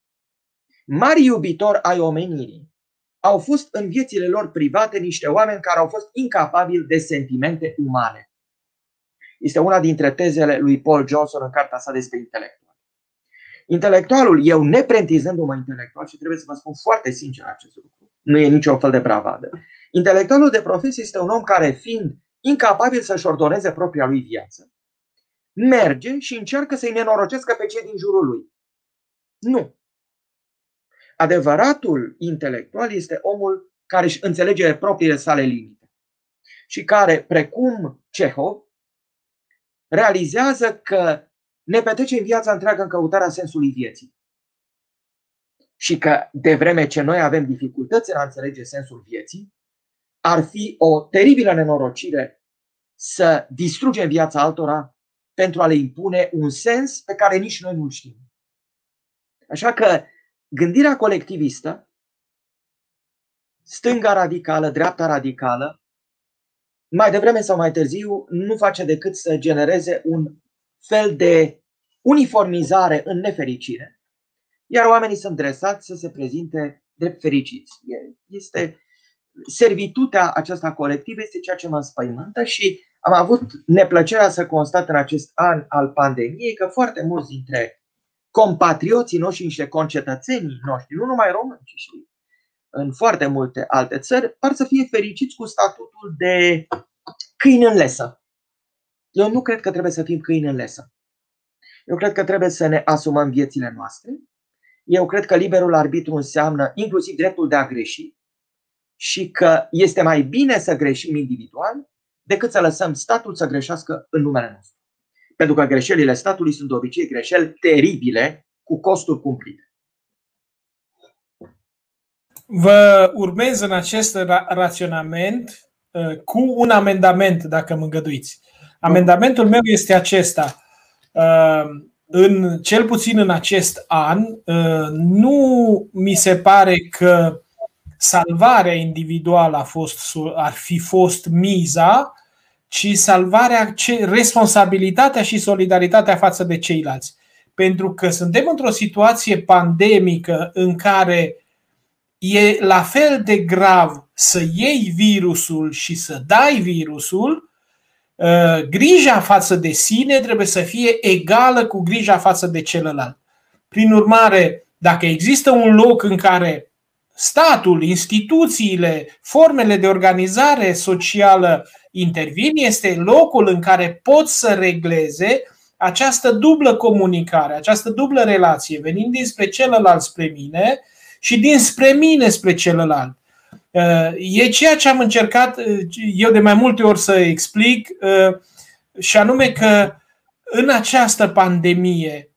Mari iubitori ai omenirii au fost în viețile lor private niște oameni care au fost incapabili de sentimente umane. Este una dintre tezele lui Paul Johnson în cartea sa despre intelectual. Intelectualul, eu neprentizându-mă intelectual și trebuie să vă spun foarte sincer acest lucru, nu e nicio fel de bravadă. Intelectualul de profesie este un om care, fiind incapabil să-și ordoneze propria lui viață, merge și încearcă să-i nenorocescă pe cei din jurul lui. Nu. Adevăratul intelectual este omul care își înțelege propriile sale limite și care, precum Cehov, realizează că ne petrecem viața întreagă în căutarea sensului vieții. Și că de vreme ce noi avem dificultăți în a înțelege sensul vieții, ar fi o teribilă nenorocire să distrugem viața altora pentru a le impune un sens pe care nici noi nu știm. Așa că gândirea colectivistă, stânga radicală, dreapta radicală, mai devreme sau mai târziu, nu face decât să genereze un fel de uniformizare în nefericire, iar oamenii sunt dresați să se prezinte drept fericiți. Este servitutea aceasta colectivă este ceea ce mă înspăimântă și am avut neplăcerea să constat în acest an al pandemiei că foarte mulți dintre compatrioții noștri, niște concetățenii noștri, nu numai români, ci și în foarte multe alte țări, par să fie fericiți cu statutul de câini în lesă. Eu nu cred că trebuie să fim câini în lesă. Eu cred că trebuie să ne asumăm viețile noastre. Eu cred că liberul arbitru înseamnă inclusiv dreptul de a greși și că este mai bine să greșim individual decât să lăsăm statul să greșească în numele nostru. Pentru că greșelile statului sunt de obicei greșeli teribile cu costuri cumplite. Vă urmez în acest ra- raționament uh, cu un amendament, dacă mă îngăduiți. Amendamentul meu este acesta. Uh, în, cel puțin în acest an, uh, nu mi se pare că salvarea individuală a fost, ar fi fost miza, ci salvarea, responsabilitatea și solidaritatea față de ceilalți. Pentru că suntem într-o situație pandemică în care e la fel de grav să iei virusul și să dai virusul, uh, grija față de sine trebuie să fie egală cu grija față de celălalt. Prin urmare, dacă există un loc în care statul, instituțiile, formele de organizare socială intervin, este locul în care pot să regleze această dublă comunicare, această dublă relație, venind dinspre celălalt spre mine și dinspre mine spre celălalt. E ceea ce am încercat eu de mai multe ori să explic, și anume că în această pandemie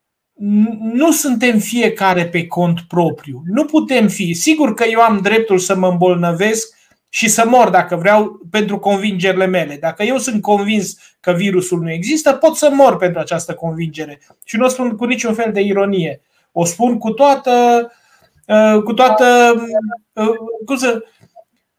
nu suntem fiecare pe cont propriu. Nu putem fi. Sigur că eu am dreptul să mă îmbolnăvesc și să mor dacă vreau pentru convingerile mele. Dacă eu sunt convins că virusul nu există, pot să mor pentru această convingere. Și nu o spun cu niciun fel de ironie. O spun cu toată uh, cu toată uh, cum să,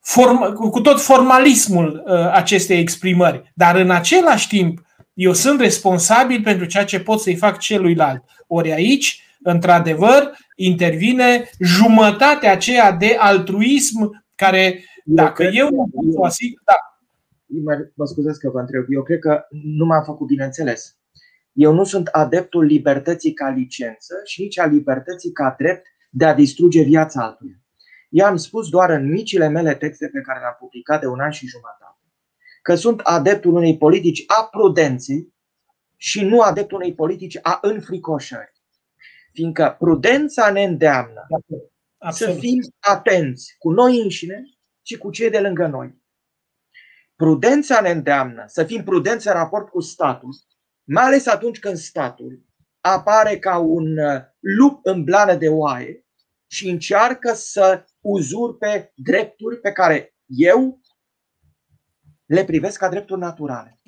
form, cu tot formalismul uh, acestei exprimări. Dar în același timp, eu sunt responsabil pentru ceea ce pot să-i fac celuilalt. Ori aici, într-adevăr, intervine jumătatea aceea de altruism care, dacă eu, eu nu pot să asigur, da. Mă scuzați că vă întreb. Eu cred că nu m-am făcut bineînțeles. Eu nu sunt adeptul libertății ca licență și nici a libertății ca drept de a distruge viața altuia. Eu am spus doar în micile mele texte pe care le-am publicat de un an și jumătate că sunt adeptul unei politici a prudenței și nu adeptul unei politici a înfricoșării. Fiindcă prudența ne îndeamnă Absolut. să fim atenți cu noi înșine și cu cei de lângă noi. Prudența ne îndeamnă să fim prudenți în raport cu statul, mai ales atunci când statul apare ca un uh, lup în blană de oaie și încearcă să uzurpe drepturi pe care eu le privesc ca drepturi naturale.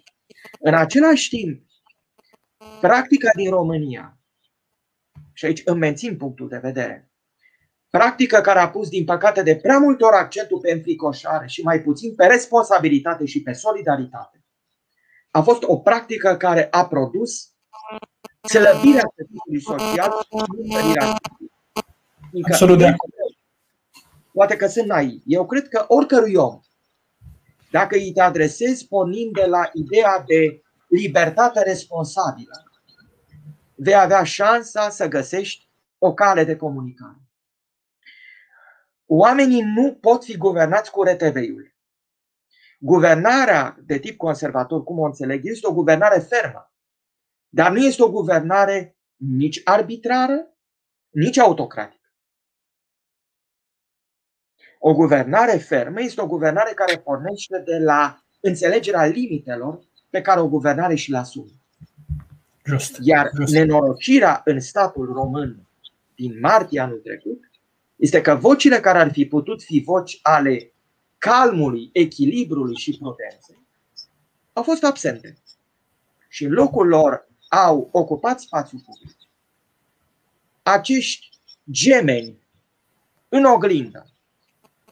În același timp, practica din România, și aici îmi mențin punctul de vedere, practică care a pus, din păcate, de prea multe ori accentul pe înfricoșare și mai puțin pe responsabilitate și pe solidaritate, a fost o practică care a produs slăbirea statutului social și întărirea Absolut de acord. Poate că sunt naiv. Eu cred că oricărui om dacă îi te adresezi pornind de la ideea de libertate responsabilă, vei avea șansa să găsești o cale de comunicare. Oamenii nu pot fi guvernați cu RTV-ul. Guvernarea de tip conservator, cum o înțeleg, este o guvernare fermă, dar nu este o guvernare nici arbitrară, nici autocratică. O guvernare fermă este o guvernare care pornește de la înțelegerea limitelor pe care o guvernare și le asumă. Just, Iar just. nenorocirea în statul român din martie anul trecut este că vocile care ar fi putut fi voci ale calmului, echilibrului și prudenței au fost absente. Și în locul lor au ocupat spațiul public. Acești gemeni în oglindă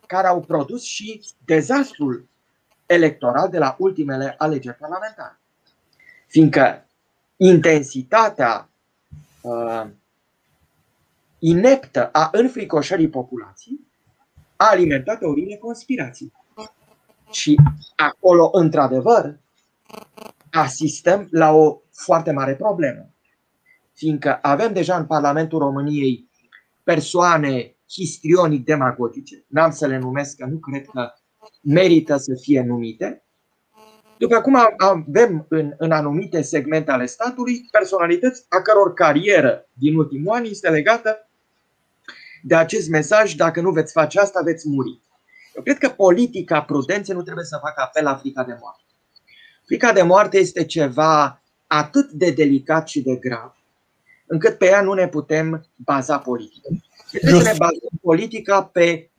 care au produs și dezastrul electoral de la ultimele alegeri parlamentare. Fiindcă intensitatea uh, ineptă a înfricoșării populației a alimentat teoriile conspirației. Și acolo, într-adevăr, asistăm la o foarte mare problemă. Fiindcă avem deja în Parlamentul României persoane histrionic demagogice. N-am să le numesc, că nu cred că merită să fie numite. După cum avem în, în anumite segmente ale statului personalități a căror carieră din ultimul an este legată de acest mesaj, dacă nu veți face asta, veți muri. Eu cred că politica prudenței nu trebuie să facă apel la frica de moarte. Frica de moarte este ceva atât de delicat și de grav, încât pe ea nu ne putem baza politic. Trebuie să ne bazăm politica pe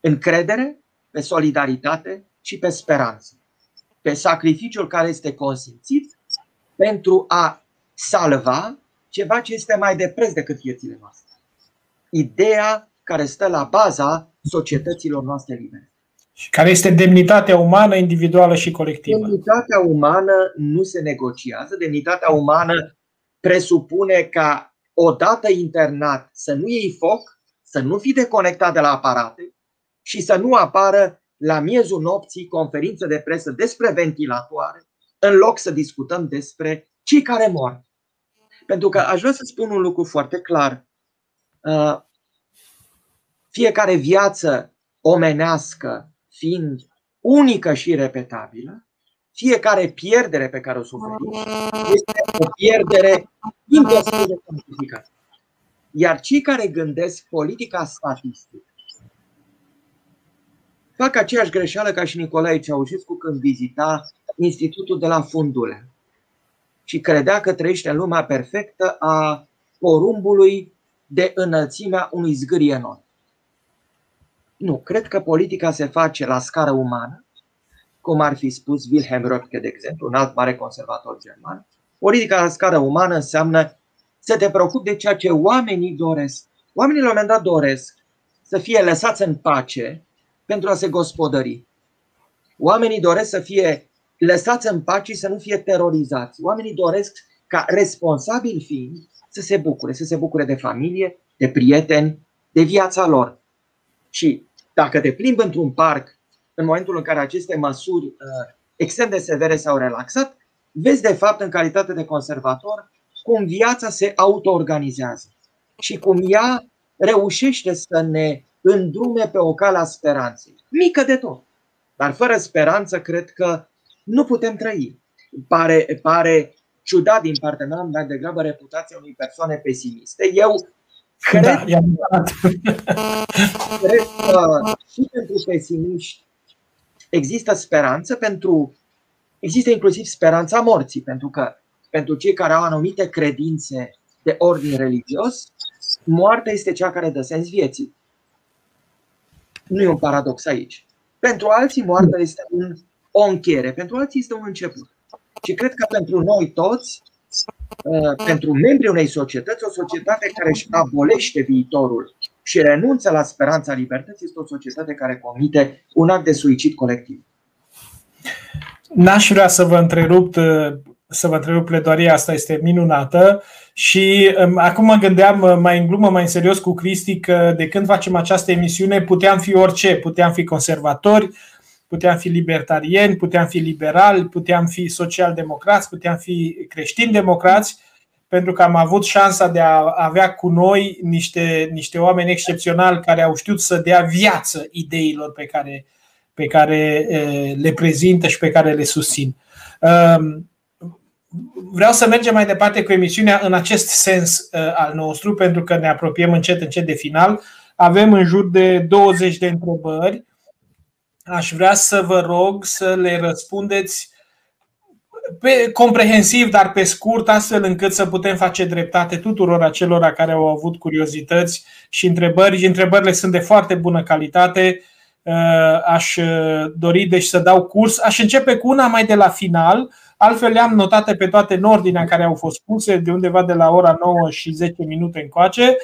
încredere, pe solidaritate și pe speranță. Pe sacrificiul care este consimțit pentru a salva ceva ce este mai de preț decât viețile noastre. Ideea care stă la baza societăților noastre libere. Și care este demnitatea umană, individuală și colectivă. Demnitatea umană nu se negociază. Demnitatea umană presupune ca odată internat să nu iei foc, să nu fii deconectat de la aparate și să nu apară la miezul nopții conferință de presă despre ventilatoare în loc să discutăm despre cei care mor. Pentru că aș vrea să spun un lucru foarte clar. Uh, fiecare viață omenească fiind unică și repetabilă, fiecare pierdere pe care o suferim este o pierdere imposibil de cuantificat. Iar cei care gândesc politica statistică fac aceeași greșeală ca și Nicolae Ceaușescu când vizita institutul de la Fundule și credea că trăiește în lumea perfectă a porumbului de înălțimea unui zgârie enorm. Nu, cred că politica se face la scară umană, cum ar fi spus Wilhelm Röpke, de exemplu, un alt mare conservator german. Politica la scară umană înseamnă să te preocupi de ceea ce oamenii doresc. Oamenii la un moment dat doresc să fie lăsați în pace pentru a se gospodări. Oamenii doresc să fie lăsați în pace și să nu fie terorizați. Oamenii doresc ca responsabil fiind să se bucure, să se bucure de familie, de prieteni, de viața lor. Și dacă te plimbi într-un parc în momentul în care aceste măsuri uh, extrem de severe s-au relaxat, vezi de fapt în calitate de conservator cum viața se autoorganizează și cum ea reușește să ne îndrume pe o cale a speranței. Mică de tot. Dar fără speranță cred că nu putem trăi. Pare, pare ciudat din partea mea, dar degrabă reputația unei persoane pesimiste. Eu cred, da, [LAUGHS] cred că și pentru pesimiști există speranță, pentru, există inclusiv speranța morții, pentru că pentru cei care au anumite credințe de ordin religios, moartea este cea care dă sens vieții. Nu e un paradox aici. Pentru alții, moartea este un, o încheiere, pentru alții este un început. Și cred că pentru noi toți, uh, pentru membrii unei societăți, o societate care își abolește viitorul și renunță la speranța libertății, este o societate care comite un act de suicid colectiv. N-aș vrea să vă întrerup uh, să vă întrerup pledoaria asta este minunată. Și um, acum mă gândeam uh, mai în glumă, mai în serios cu Cristi că de când facem această emisiune puteam fi orice, puteam fi conservatori, puteam fi libertarieni, puteam fi liberali, puteam fi social-democrați, puteam fi creștini-democrați, pentru că am avut șansa de a avea cu noi niște, niște oameni excepționali care au știut să dea viață ideilor pe care, pe care le prezintă și pe care le susțin. Um, vreau să mergem mai departe cu emisiunea în acest sens al nostru, pentru că ne apropiem încet, încet de final. Avem în jur de 20 de întrebări aș vrea să vă rog să le răspundeți pe, comprehensiv, dar pe scurt, astfel încât să putem face dreptate tuturor acelora care au avut curiozități și întrebări. Și întrebările sunt de foarte bună calitate. Uh, aș uh, dori deci să dau curs. Aș începe cu una mai de la final, Altfel le-am notate pe toate în ordinea în care au fost puse, de undeva de la ora 9 și 10 minute încoace.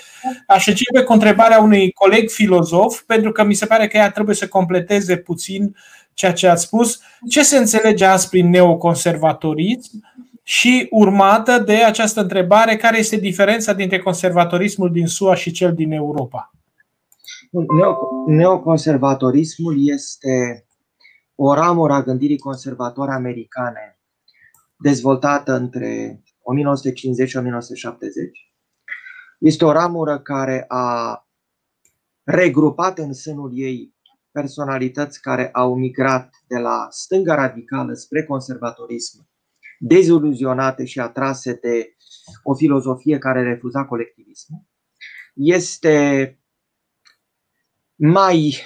Aș începe cu întrebarea unui coleg filozof, pentru că mi se pare că ea trebuie să completeze puțin ceea ce ați spus. Ce se înțelege azi prin neoconservatorism? Și urmată de această întrebare, care este diferența dintre conservatorismul din SUA și cel din Europa? Neoconservatorismul este o ramură a gândirii conservatoare americane dezvoltată între 1950 și 1970. Este o ramură care a regrupat în sânul ei personalități care au migrat de la stânga radicală spre conservatorism, deziluzionate și atrase de o filozofie care refuza colectivismul. Este mai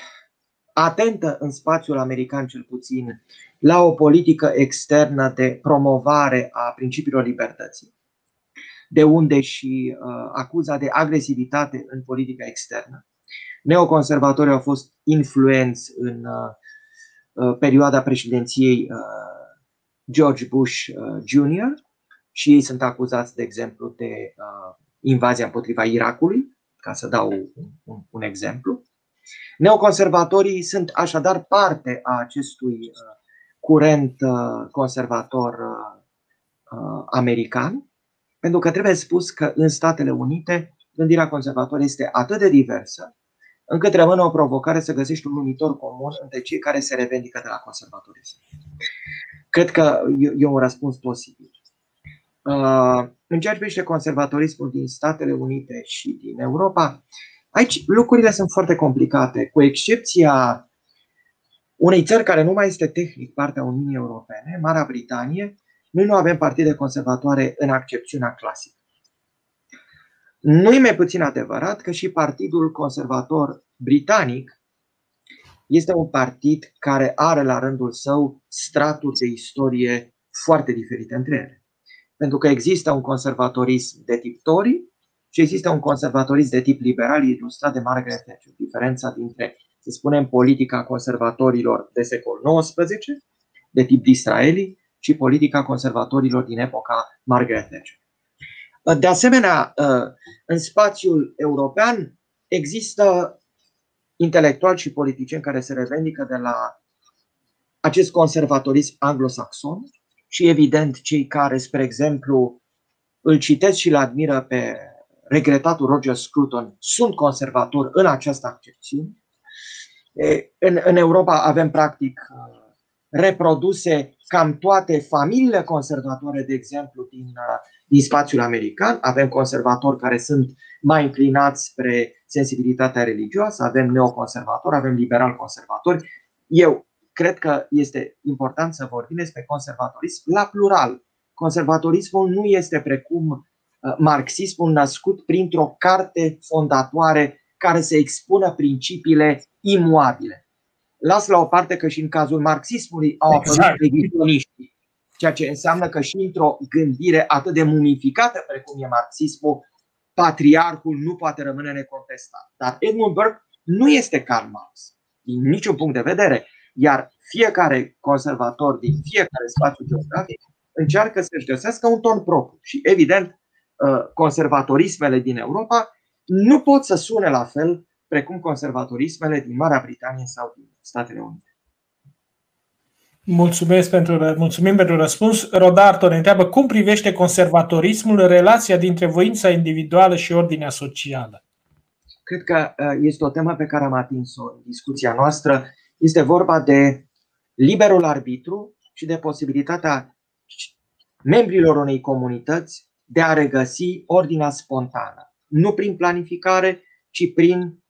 atentă în spațiul american cel puțin la o politică externă de promovare a principiilor libertății, de unde și uh, acuza de agresivitate în politica externă. Neoconservatorii au fost influenți în uh, uh, perioada președinției uh, George Bush uh, Jr. și ei sunt acuzați, de exemplu, de uh, invazia împotriva Irakului, ca să dau un, un, un exemplu. Neoconservatorii sunt așadar parte a acestui uh, curent uh, conservator uh, american, pentru că trebuie spus că în Statele Unite gândirea conservatoare este atât de diversă, încât rămâne o provocare să găsești un numitor comun între cei care se revendică de la conservatorism. cred că e un răspuns posibil. În ceea ce privește conservatorismul din Statele Unite și din Europa, aici lucrurile sunt foarte complicate, cu excepția unei țări care nu mai este tehnic partea Uniunii Europene, Marea Britanie, noi nu avem partide conservatoare în accepțiunea clasică. Nu e mai puțin adevărat că și Partidul Conservator Britanic este un partid care are la rândul său straturi de istorie foarte diferite între ele. Pentru că există un conservatorism de tip Tory și există un conservatorism de tip liberal ilustrat de Margaret Thatcher. Diferența dintre, să spunem, politica conservatorilor de secol XIX, de tip Disraeli, și politica conservatorilor din epoca Margaret Thatcher. De asemenea, în spațiul european există intelectuali și politicieni care se revendică de la acest conservatorism anglosaxon și, evident, cei care, spre exemplu, îl citesc și îl admiră pe regretatul Roger Scruton, sunt conservatori în această accepțiune. În, în Europa avem, practic, reproduse cam toate familiile conservatoare, de exemplu, din, din spațiul american. Avem conservatori care sunt mai inclinați spre sensibilitatea religioasă, avem neoconservatori, avem liberal-conservatori. Eu cred că este important să vorbim despre conservatorism la plural. Conservatorismul nu este precum uh, marxismul născut printr-o carte fondatoare care să expună principiile imuabile. Las la o parte că și în cazul marxismului au apărut exact. revisioniștii, ceea ce înseamnă că și într-o gândire atât de mumificată precum e marxismul, patriarhul nu poate rămâne necontestat. Dar Edmund Burke nu este Karl Marx, din niciun punct de vedere. Iar fiecare conservator din fiecare spațiu geografic încearcă să-și găsească un ton propriu. Și, evident, uh, conservatorismele din Europa nu pot să sune la fel precum conservatorismele din Marea Britanie sau din Statele Unite. Mulțumesc pentru, mulțumim pentru răspuns. Rodarto ne întreabă cum privește conservatorismul relația dintre voința individuală și ordinea socială. Cred că uh, este o temă pe care am atins-o în discuția noastră. Este vorba de liberul arbitru și de posibilitatea membrilor unei comunități de a regăsi ordinea spontană. Nu prin planificare, ci prin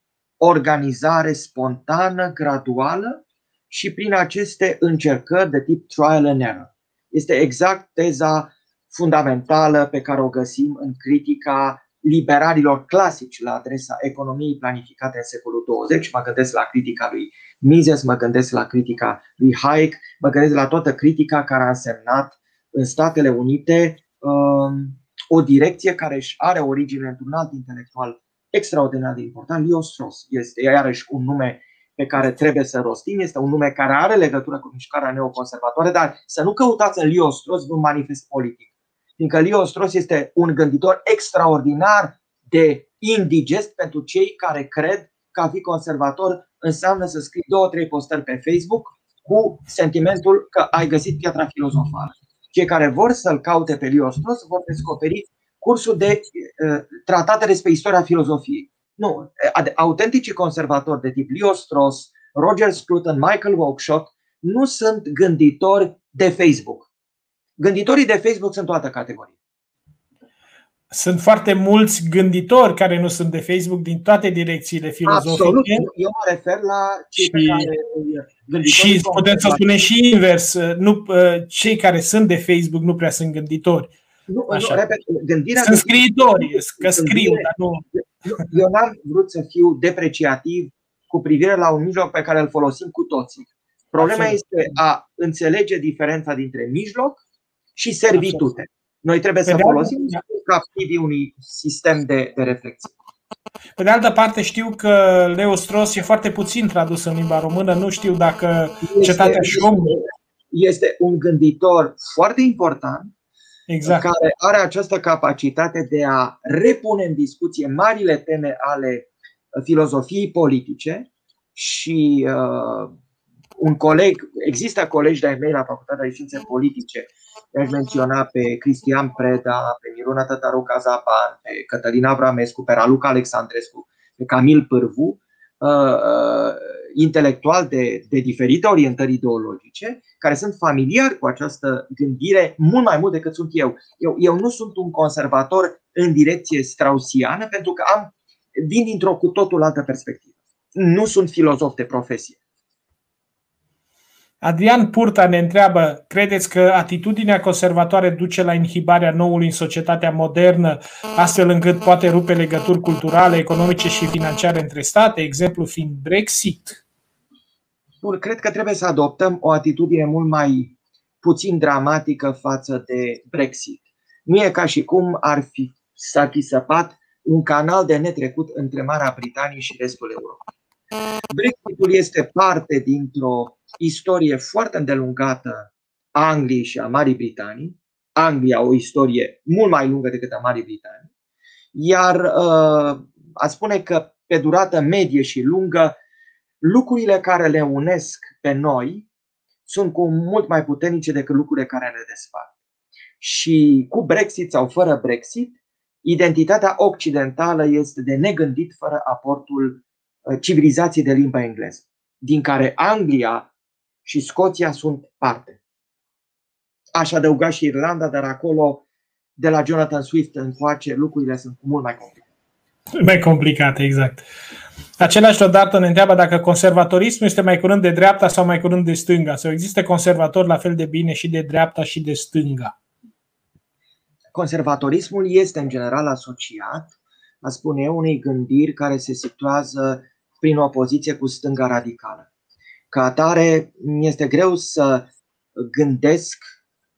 organizare spontană, graduală și prin aceste încercări de tip trial and error. Este exact teza fundamentală pe care o găsim în critica liberalilor clasici la adresa economiei planificate în secolul 20. Mă gândesc la critica lui Mises, mă gândesc la critica lui Hayek, mă gândesc la toată critica care a însemnat în Statele Unite um, o direcție care își are origine într-un alt intelectual extraordinar de important, Leo Strauss. Este iarăși un nume pe care trebuie să rostim, este un nume care are legătură cu mișcarea neoconservatoare, dar să nu căutați în Leo Strauss un manifest politic. Fiindcă Leo Strauss este un gânditor extraordinar de indigest pentru cei care cred că a fi conservator înseamnă să scrii două, trei postări pe Facebook cu sentimentul că ai găsit piatra filozofală. Cei care vor să-l caute pe Leo Strauss vor descoperi cursul de uh, tratate despre istoria filozofiei. Nu, autenticii conservatori de tip Leo Strauss, Roger Scruton, Michael Oakeshott nu sunt gânditori de Facebook. Gânditorii de Facebook sunt toată categorie. Sunt foarte mulți gânditori care nu sunt de Facebook din toate direcțiile filozofice. Absolut. Eu mă refer la cei și, pe care Și putem să spunem și invers. Nu, cei care sunt de Facebook nu prea sunt gânditori. Nu, Așa. nu repet, gândirea sunt scriitori, că scriu, dar nu... Eu n-am vrut să fiu depreciativ cu privire la un mijloc pe care îl folosim cu toții. Problema Absolut. este a înțelege diferența dintre mijloc și servitute. Noi trebuie să folosim captivii unui sistem de, de reflexie. Pe de altă parte, știu că Leo Strauss e foarte puțin tradus în limba română. Nu știu dacă este, Cetatea și omul. Este un gânditor foarte important exact. care are această capacitate de a repune în discuție marile teme ale filozofiei politice și uh, un coleg, există colegi de-ai mei la Facultatea de Științe Politice, aș menționa pe Cristian Preda, pe Miruna Tătaru Cazaban, pe Cătălina Vramescu, pe Raluca Alexandrescu, pe Camil Pârvu, uh, uh, intelectuali de, de diferite orientări ideologice, care sunt familiari cu această gândire mult mai mult decât sunt eu. Eu, eu nu sunt un conservator în direcție straussiană pentru că am, vin dintr-o cu totul altă perspectivă. Nu sunt filozof de profesie. Adrian Purta ne întreabă, credeți că atitudinea conservatoare duce la inhibarea noului în societatea modernă, astfel încât poate rupe legături culturale, economice și financiare între state, exemplu fiind Brexit? Bun, cred că trebuie să adoptăm o atitudine mult mai puțin dramatică față de Brexit. Nu e ca și cum ar fi, s-ar fi săpat un canal de netrecut între Marea Britanie și restul Europei. Brexitul este parte dintr-o istorie foarte îndelungată a Angliei și a Marii Britanii. Anglia o istorie mult mai lungă decât a Marii Britanii. Iar uh, a spune că pe durată medie și lungă, lucrurile care le unesc pe noi sunt cu mult mai puternice decât lucrurile care le despart. Și cu Brexit sau fără Brexit, identitatea occidentală este de negândit fără aportul uh, civilizației de limba engleză, din care Anglia și Scoția sunt parte. Aș adăuga și Irlanda, dar acolo, de la Jonathan Swift încoace, lucrurile sunt mult mai complicate. Mai complicate, exact. Același Lodartă ne întreabă dacă conservatorismul este mai curând de dreapta sau mai curând de stânga, sau există conservatori la fel de bine și de dreapta și de stânga. Conservatorismul este în general asociat, a spune eu, unei gândiri care se situează prin opoziție cu stânga radicală. Ca atare, mi este greu să gândesc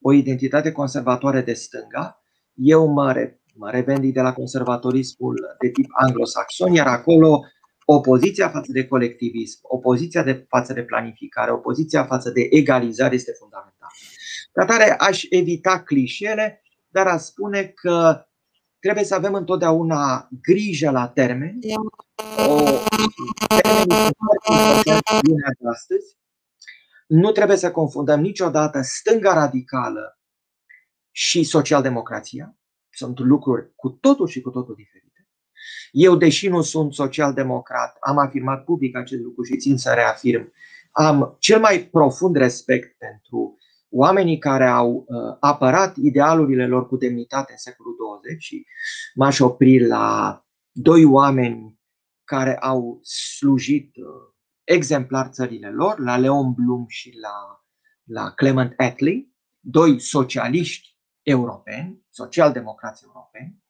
o identitate conservatoare de stânga. Eu mă, re, mă revendic de la conservatorismul de tip anglosaxon, iar acolo opoziția față de colectivism, opoziția de față de planificare, opoziția față de egalizare este fundamentală. Ca atare, aș evita clișele, dar aș spune că trebuie să avem întotdeauna grijă la termeni. O, termenii de astăzi. Nu trebuie să confundăm niciodată stânga radicală și socialdemocrația. Sunt lucruri cu totul și cu totul diferite. Eu, deși nu sunt social-democrat, am afirmat public acest lucru și țin să reafirm. Am cel mai profund respect pentru oamenii care au uh, apărat idealurile lor cu demnitate în secolul 20 și m-aș opri la doi oameni care au slujit uh, exemplar țările lor, la Leon Blum și la, la Clement Attlee, doi socialiști europeni, social-democrați europeni,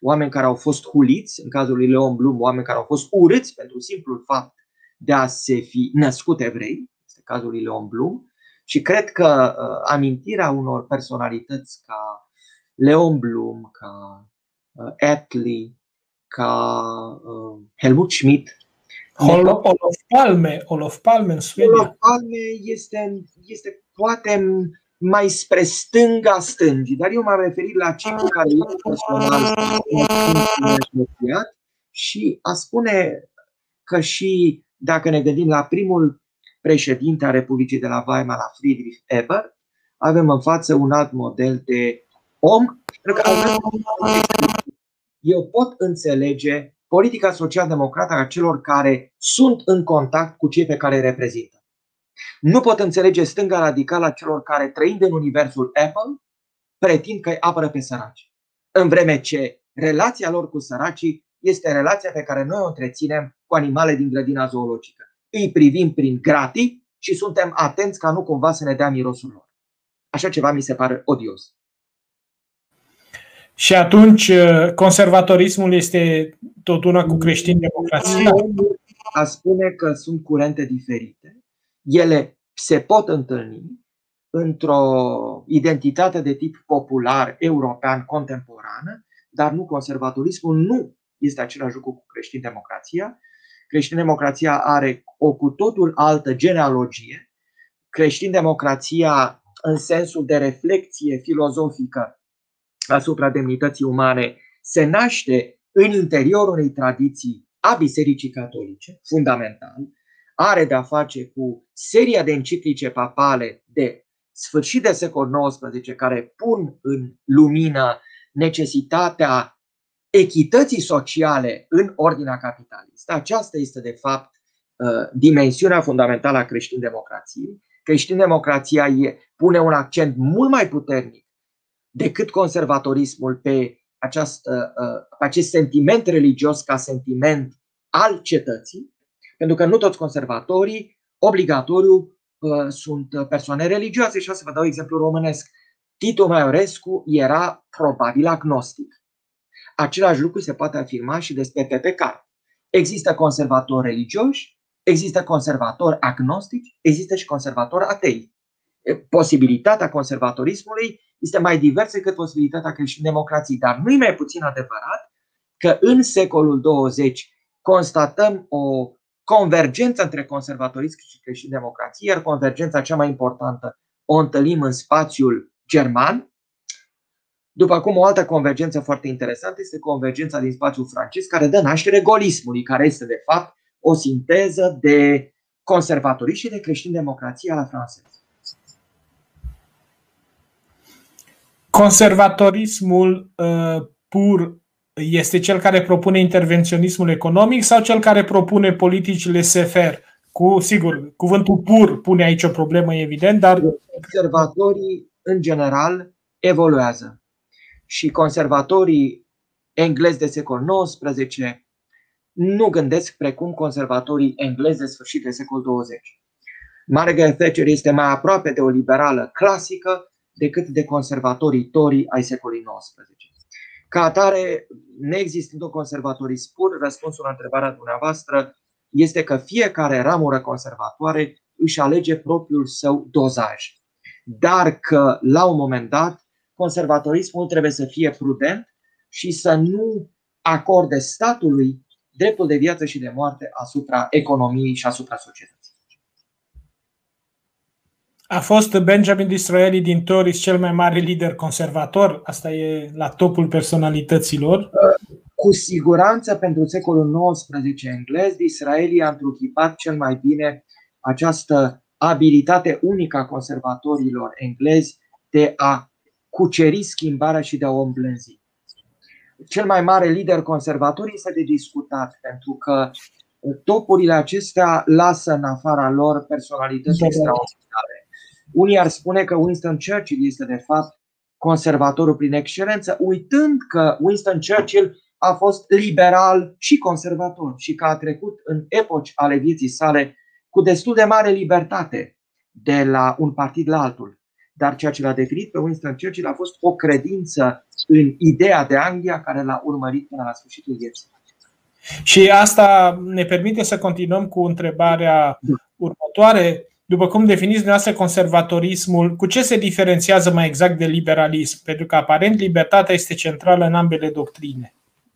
oameni care au fost huliți, în cazul lui Leon Blum, oameni care au fost urâți pentru simplul fapt de a se fi născut evrei, este cazul lui Leon Blum, și cred că uh, amintirea unor personalități ca Leon Blum, ca uh, Attlee, ca uh, Helmut Schmidt. Olof, Olof Palme, Olof Palme în Suedia. Olof Palme este, este poate mai spre stânga stângii, dar eu m-am referit la cei cu care eu personal și a spune că și dacă ne gândim la primul președinte a Republicii de la Weimar, la Friedrich Eber, avem în față un alt model de om. Eu pot înțelege politica social-democrată a celor care sunt în contact cu cei pe care îi reprezintă. Nu pot înțelege stânga radicală a celor care, trăind în universul Apple, pretind că îi apără pe săraci. În vreme ce relația lor cu săracii este relația pe care noi o întreținem cu animale din grădina zoologică îi privim prin gratii și suntem atenți ca nu cumva să ne dea mirosul lor. Așa ceva mi se pare odios. Și atunci uh, conservatorismul este tot una cu creștin democrația? A spune că sunt curente diferite. Ele se pot întâlni într-o identitate de tip popular, european, contemporană, dar nu conservatorismul nu este același lucru cu creștin democrația creștin-democrația are o cu totul altă genealogie. Creștin-democrația, în sensul de reflexie filozofică asupra demnității umane, se naște în interiorul unei tradiții a Bisericii Catolice, fundamental, are de-a face cu seria de enciclice papale de sfârșit de secol XIX care pun în lumină necesitatea echității sociale în ordinea capitalistă. Aceasta este, de fapt, uh, dimensiunea fundamentală a creștin-democrației. Creștin-democrația e, pune un accent mult mai puternic decât conservatorismul pe, această, uh, pe acest sentiment religios ca sentiment al cetății, pentru că nu toți conservatorii obligatoriu sunt persoane religioase. Și o să vă dau exemplu românesc. Titu Maiorescu era probabil agnostic. Același lucru se poate afirma și despre PPK. Există conservatori religioși, există conservatori agnostici, există și conservatori atei. Posibilitatea conservatorismului este mai diversă decât posibilitatea creștin-democrației, dar nu e mai puțin adevărat că în secolul 20 constatăm o convergență între conservatorism și creștin-democrație, iar convergența cea mai importantă o întâlnim în spațiul german, după cum o altă convergență foarte interesantă este convergența din spațiul francez, care dă naștere golismului, care este de fapt o sinteză de conservatorism și de creștin-democrație la francez. Conservatorismul uh, pur este cel care propune intervenționismul economic sau cel care propune politicile SFR? Cu, sigur, cuvântul pur pune aici o problemă, evident, dar. Conservatorii, în general, evoluează și conservatorii englezi de secol XIX nu gândesc precum conservatorii englezi de sfârșit de secol 20. Margaret Thatcher este mai aproape de o liberală clasică decât de conservatorii Tory ai secolului XIX. Ca atare, neexistând o conservatorii pur, răspunsul la întrebarea dumneavoastră este că fiecare ramură conservatoare își alege propriul său dozaj. Dar că, la un moment dat, conservatorismul trebuie să fie prudent și să nu acorde statului dreptul de viață și de moarte asupra economiei și asupra societății. A fost Benjamin Disraeli din Tories cel mai mare lider conservator? Asta e la topul personalităților. Cu siguranță pentru secolul XIX englez, Disraeli a întruchipat cel mai bine această abilitate unică a conservatorilor englezi de a cuceri schimbarea și de a o îmblânzi. Cel mai mare lider conservator este de discutat, pentru că topurile acestea lasă în afara lor personalități extraordinare. Unii ar spune că Winston Churchill este de fapt conservatorul prin excelență, uitând că Winston Churchill a fost liberal și conservator și că a trecut în epoci ale vieții sale cu destul de mare libertate de la un partid la altul dar ceea ce l-a definit pe Winston Churchill a fost o credință în ideea de Anglia care l-a urmărit până la sfârșitul vieții. Și asta ne permite să continuăm cu întrebarea următoare. După cum definiți dumneavoastră conservatorismul, cu ce se diferențiază mai exact de liberalism? Pentru că aparent libertatea este centrală în ambele doctrine.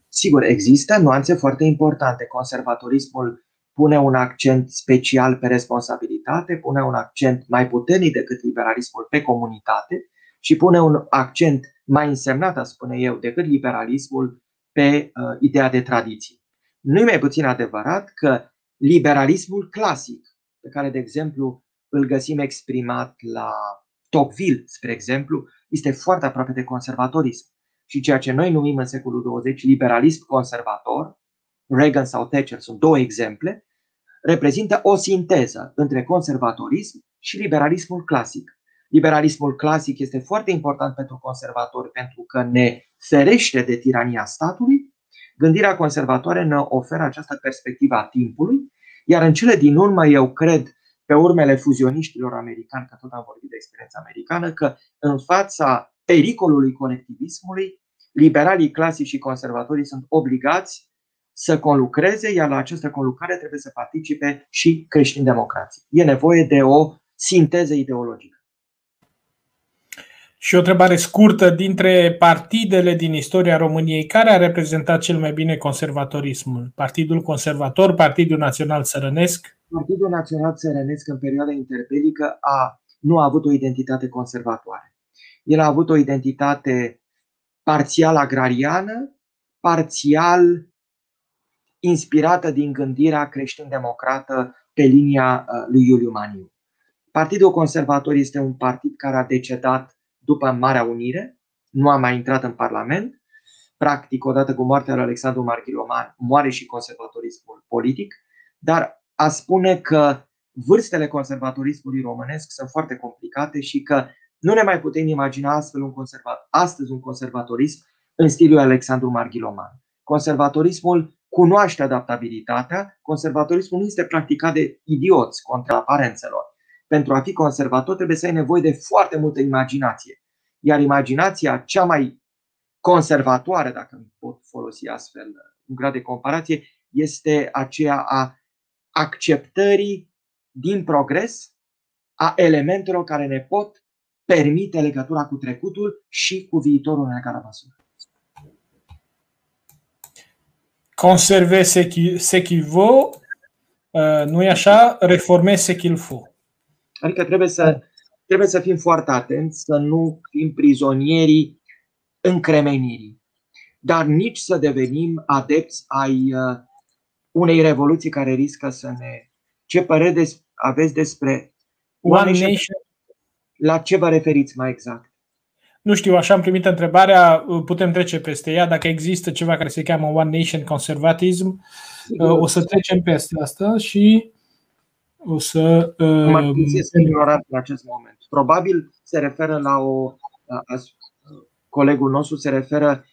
Sigur, există nuanțe foarte importante. Conservatorismul pune un accent special pe responsabilitate, pune un accent mai puternic decât liberalismul pe comunitate și pune un accent mai însemnat, aș spune eu, decât liberalismul pe uh, ideea de tradiție. Nu e mai puțin adevărat că liberalismul clasic, pe care, de exemplu, îl găsim exprimat la Tocqueville, spre exemplu, este foarte aproape de conservatorism. Și ceea ce noi numim în secolul 20 liberalism conservator, Reagan sau Thatcher sunt două exemple, reprezintă o sinteză între conservatorism și liberalismul clasic. Liberalismul clasic este foarte important pentru conservatori pentru că ne ferește de tirania statului. Gândirea conservatoare ne oferă această perspectivă a timpului, iar în cele din urmă eu cred pe urmele fuzioniștilor americani, că tot am vorbit de experiența americană, că în fața pericolului colectivismului, liberalii clasici și conservatorii sunt obligați să conlucreze, iar la această conlucrare trebuie să participe și creștini democrații. E nevoie de o sinteză ideologică. Și o întrebare scurtă dintre partidele din istoria României, care a reprezentat cel mai bine conservatorismul? Partidul Conservator, Partidul Național Țărănesc? Partidul Național Țărănesc în perioada interbelică a, nu a avut o identitate conservatoare. El a avut o identitate parțial agrariană, parțial inspirată din gândirea creștin-democrată pe linia uh, lui Iuliu Maniu. Partidul Conservator este un partid care a decedat după Marea Unire, nu a mai intrat în Parlament. Practic, odată cu moartea lui Alexandru Marghiroman, moare și conservatorismul politic, dar a spune că vârstele conservatorismului românesc sunt foarte complicate și că nu ne mai putem imagina astfel un conservat, astăzi un conservatorism în stilul Alexandru Marghiloman. Conservatorismul cunoaște adaptabilitatea, conservatorismul nu este practicat de idioți contra aparențelor. Pentru a fi conservator trebuie să ai nevoie de foarte multă imaginație. Iar imaginația cea mai conservatoare, dacă pot folosi astfel un grad de comparație, este aceea a acceptării din progres a elementelor care ne pot permite legătura cu trecutul și cu viitorul în egală măsură. Conserver ce qu'il vaut, uh, nu e așa? Reformer ce qu'il faut. Adică trebuie să, trebuie să fim foarte atenți, să nu fim prizonierii încremenirii, dar nici să devenim adepți ai uh, unei revoluții care riscă să ne. Ce părere aveți despre One Nation? La ce vă referiți mai exact? Nu știu, așa am primit întrebarea, putem trece peste ea. Dacă există ceva care se cheamă One Nation Conservatism, Sigur. o să trecem peste asta și o să. Mă ignorant în acest moment. Probabil se referă la o. Colegul nostru se referă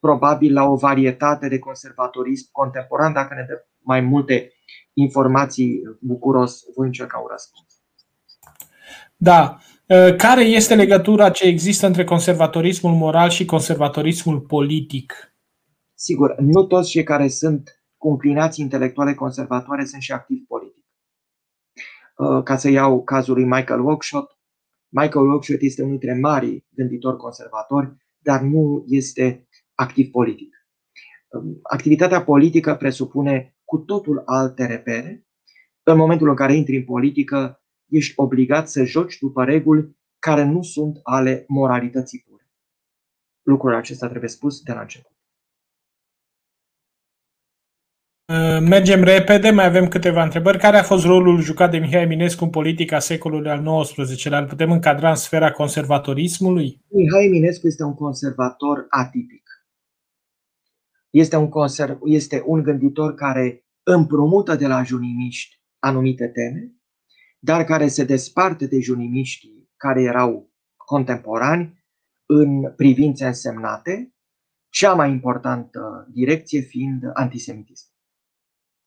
probabil la o varietate de conservatorism contemporan. Dacă ne dă mai multe informații, bucuros voi încerca un răspuns. Da. Ă, care este legătura ce există între conservatorismul moral și conservatorismul politic? Sigur, nu toți cei care sunt cu inclinații intelectuale conservatoare sunt și activi politic. Ă, ca să iau cazul lui Michael Oakeshott, Michael Oakeshott este unul dintre mari gânditori conservatori, dar nu este activ politic. Ă, activitatea politică presupune cu totul alte repere. În momentul în care intri în politică, ești obligat să joci după reguli care nu sunt ale moralității pure. Lucrul acesta trebuie spus de la început. Uh, mergem repede, mai avem câteva întrebări. Care a fost rolul jucat de Mihai Eminescu în politica secolului al XIX-lea? Îl putem încadra în sfera conservatorismului? Mihai Eminescu este un conservator atipic. Este un, conserv- este un gânditor care împrumută de la junimiști anumite teme, dar care se desparte de junimiștii care erau contemporani în privințe însemnate, cea mai importantă direcție fiind antisemitism.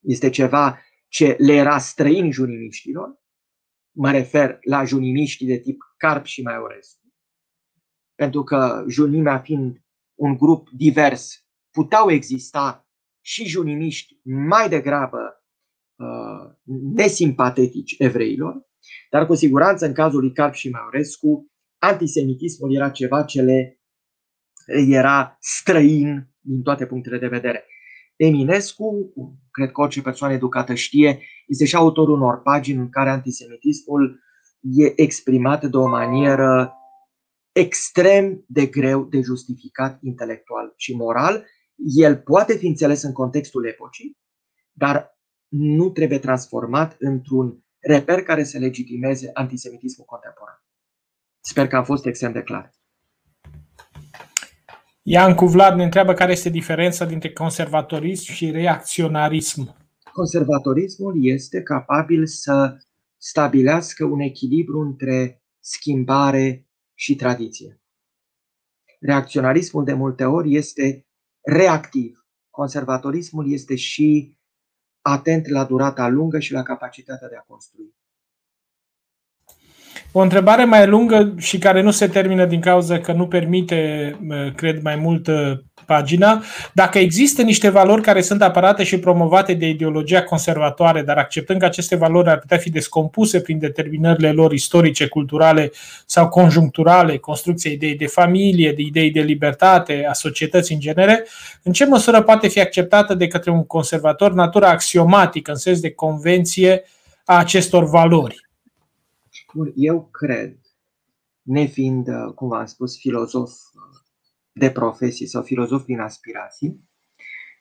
Este ceva ce le era străin junimiștilor, mă refer la junimiștii de tip Carp și Maiorescu, pentru că junimea fiind un grup divers, puteau exista și junimiști mai degrabă Uh, nesimpatetici evreilor, dar cu siguranță în cazul lui Carp și Maiorescu, antisemitismul era ceva ce le era străin din toate punctele de vedere. Eminescu, cred că orice persoană educată știe, este și autorul unor pagini în care antisemitismul e exprimat de o manieră extrem de greu de justificat intelectual și moral. El poate fi înțeles în contextul epocii, dar nu trebuie transformat într-un reper care să legitimeze antisemitismul contemporan. Sper că am fost extrem de clar. Iancu Vlad ne întreabă care este diferența dintre conservatorism și reacționarism. Conservatorismul este capabil să stabilească un echilibru între schimbare și tradiție. Reacționarismul de multe ori este reactiv. Conservatorismul este și atent la durata lungă și la capacitatea de a construi. O întrebare mai lungă și care nu se termină din cauza că nu permite, cred, mai mult pagina. Dacă există niște valori care sunt apărate și promovate de ideologia conservatoare, dar acceptând că aceste valori ar putea fi descompuse prin determinările lor istorice, culturale sau conjuncturale, construcția idei de familie, de idei de libertate, a societății în genere, în ce măsură poate fi acceptată de către un conservator natura axiomatică, în sens de convenție, a acestor valori? Bun, eu cred, nefiind, uh, cum v-am spus, filozof uh, de profesie sau filozof din aspirații,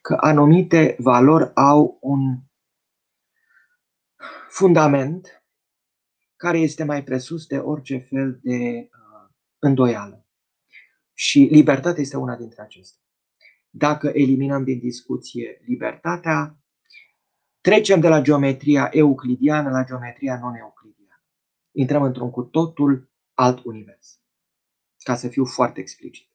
că anumite valori au un fundament care este mai presus de orice fel de uh, îndoială. Și libertatea este una dintre acestea. Dacă eliminăm din discuție libertatea, trecem de la geometria euclidiană la geometria non-euclidiană. Intrăm într-un cu totul alt univers. Ca să fiu foarte explicit.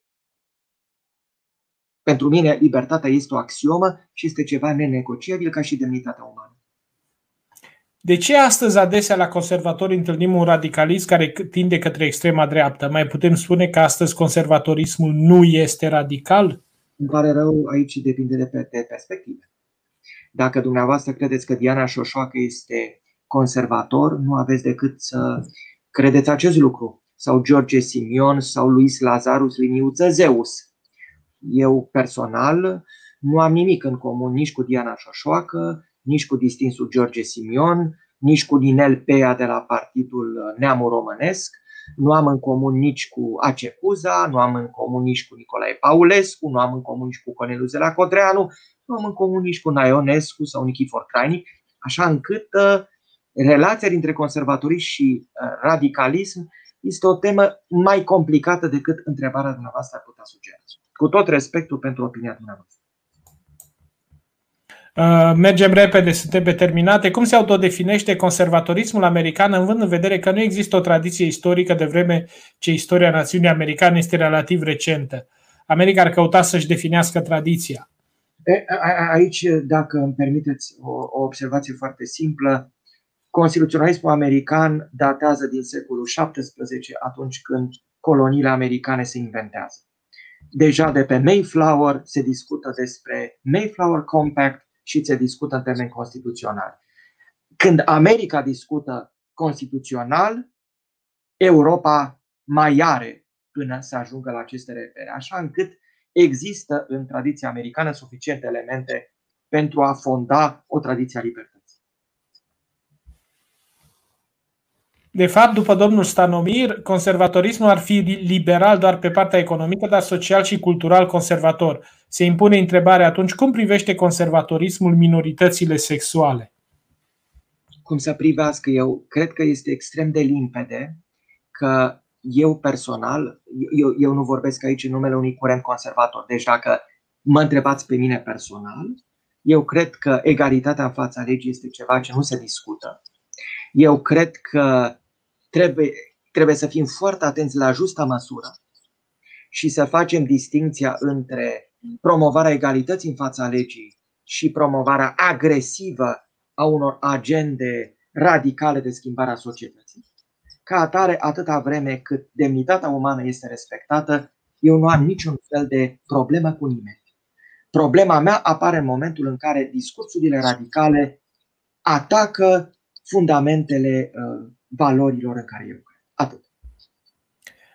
Pentru mine, libertatea este o axiomă și este ceva nenegociabil ca și demnitatea umană. De ce astăzi adesea la conservatori întâlnim un radicalism care tinde către extrema dreaptă? Mai putem spune că astăzi conservatorismul nu este radical? Îmi pare rău, aici depinde de, pe, de perspective. Dacă dumneavoastră credeți că Diana Șoșoacă este conservator, nu aveți decât să credeți acest lucru. Sau George Simion sau Luis Lazarus Liniuță Zeus. Eu personal nu am nimic în comun nici cu Diana Șoșoacă, nici cu distinsul George Simion, nici cu Ninel Pea de la Partidul Neamul Românesc, nu am în comun nici cu Acecuza, nu am în comun nici cu Nicolae Paulescu, nu am în comun nici cu Corneliu Zela Codreanu, nu am în comun nici cu Naionescu sau Nichifor Crainic, așa încât uh, relația dintre conservatorism și uh, radicalism este o temă mai complicată decât întrebarea dumneavoastră ar putea sugera. Cu tot respectul pentru opinia dumneavoastră. Uh, mergem repede, suntem pe terminate. Cum se autodefinește conservatorismul american, având în vedere că nu există o tradiție istorică de vreme ce istoria națiunii americane este relativ recentă? America ar căuta să-și definească tradiția. Aici, dacă îmi permiteți o, o observație foarte simplă, constituționalismul american datează din secolul XVII, atunci când coloniile americane se inventează. Deja de pe Mayflower se discută despre Mayflower Compact, și se discută în termeni constituționali. Când America discută constituțional, Europa mai are până să ajungă la aceste repere, așa încât există în tradiția americană suficiente elemente pentru a fonda o tradiție a libertății. De fapt, după domnul Stanomir, conservatorismul ar fi liberal doar pe partea economică, dar social și cultural conservator. Se impune întrebarea atunci cum privește conservatorismul minoritățile sexuale? Cum să privească? Eu cred că este extrem de limpede că eu personal, eu, eu nu vorbesc aici în numele unui curent conservator, deci dacă mă întrebați pe mine personal, eu cred că egalitatea în fața legii este ceva ce nu se discută. Eu cred că trebuie, trebuie să fim foarte atenți la justa măsură și să facem distinția între promovarea egalității în fața legii și promovarea agresivă a unor agende radicale de schimbare a societății. Ca atare, atâta vreme cât demnitatea umană este respectată, eu nu am niciun fel de problemă cu nimeni. Problema mea apare în momentul în care discursurile radicale atacă fundamentele uh, valorilor în care eu cred. Atât.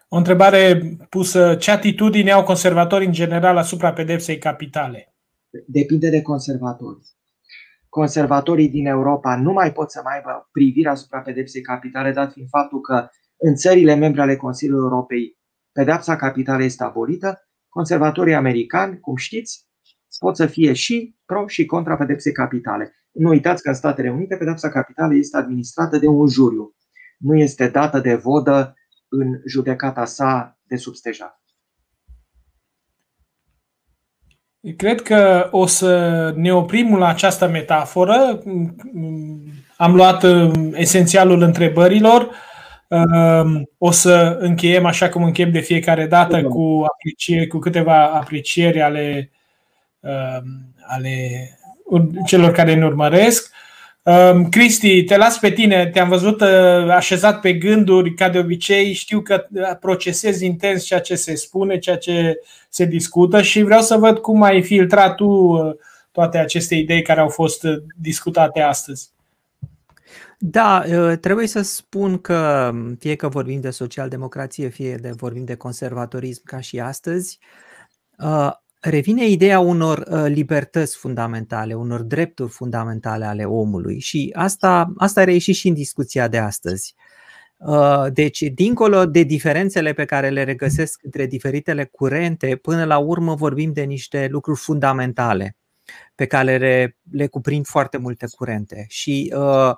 O întrebare pusă, ce atitudine au conservatorii în general asupra pedepsei capitale? Depinde de conservatori. Conservatorii din Europa nu mai pot să mai aibă privire asupra pedepsei capitale, dat fiind faptul că în țările membre ale Consiliului Europei pedepsa capitală este abolită. Conservatorii americani, cum știți, pot să fie și pro și contra pedepsei capitale. Nu uitați că în Statele Unite pedepsa capitală este administrată de un juriu. Nu este dată de vodă în judecata sa de substejat. Cred că o să ne oprim la această metaforă. Am luat um, esențialul întrebărilor. Um, o să încheiem așa cum încheiem de fiecare dată cu, aprecieri, cu câteva aprecieri ale, um, ale celor care ne urmăresc. Um, Cristi, te las pe tine, te-am văzut uh, așezat pe gânduri, ca de obicei, știu că uh, procesezi intens ceea ce se spune, ceea ce se discută și vreau să văd cum ai filtrat tu uh, toate aceste idei care au fost discutate astăzi. Da, trebuie să spun că fie că vorbim de social-democrație, fie de vorbim de conservatorism ca și astăzi, revine ideea unor uh, libertăți fundamentale, unor drepturi fundamentale ale omului și asta, asta reieși și în discuția de astăzi. Uh, deci, dincolo de diferențele pe care le regăsesc între diferitele curente, până la urmă vorbim de niște lucruri fundamentale pe care le, le cuprind foarte multe curente. Și uh, Uh,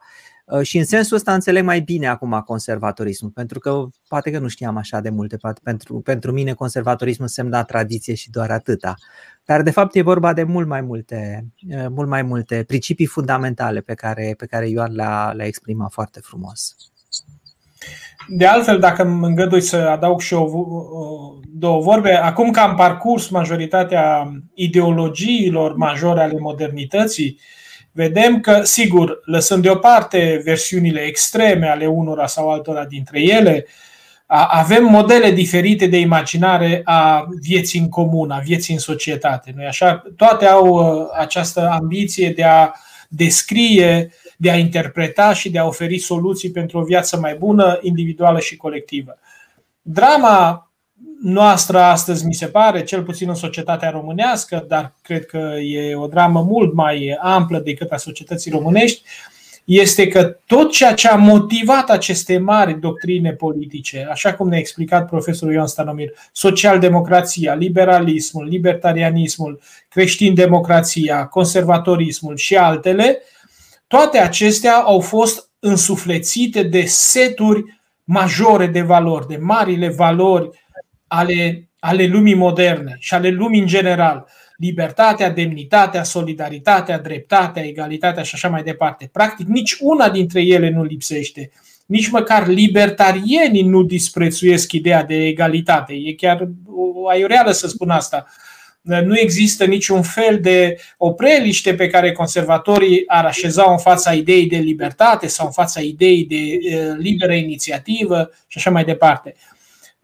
și în sensul ăsta înțeleg mai bine acum conservatorismul, pentru că poate că nu știam așa de multe. Pentru, pentru mine conservatorismul semna tradiție și doar atâta. Dar de fapt e vorba de mult mai multe, uh, mult mai multe principii fundamentale pe care, pe care Ioan le-a, le-a exprimat foarte frumos. De altfel, dacă îmi îngădui să adaug și o, două vorbe, acum că am parcurs majoritatea ideologiilor majore ale modernității, vedem că, sigur, lăsând deoparte versiunile extreme ale unora sau altora dintre ele, avem modele diferite de imaginare a vieții în comun, a vieții în societate. Nu așa? Toate au uh, această ambiție de a descrie, de a interpreta și de a oferi soluții pentru o viață mai bună, individuală și colectivă. Drama noastră astăzi, mi se pare, cel puțin în societatea românească, dar cred că e o dramă mult mai amplă decât a societății românești, este că tot ceea ce a motivat aceste mari doctrine politice, așa cum ne-a explicat profesorul Ioan Stanomir, socialdemocrația, liberalismul, libertarianismul, creștin-democrația, conservatorismul și altele, toate acestea au fost însuflețite de seturi majore de valori, de marile valori ale, ale lumii moderne și ale lumii în general. Libertatea, demnitatea, solidaritatea, dreptatea, egalitatea și așa mai departe. Practic, nici una dintre ele nu lipsește. Nici măcar libertarienii nu disprețuiesc ideea de egalitate. E chiar o aiureală să spun asta. Nu există niciun fel de opreliște pe care conservatorii ar așeza în fața ideii de libertate sau în fața ideii de eh, liberă inițiativă și așa mai departe.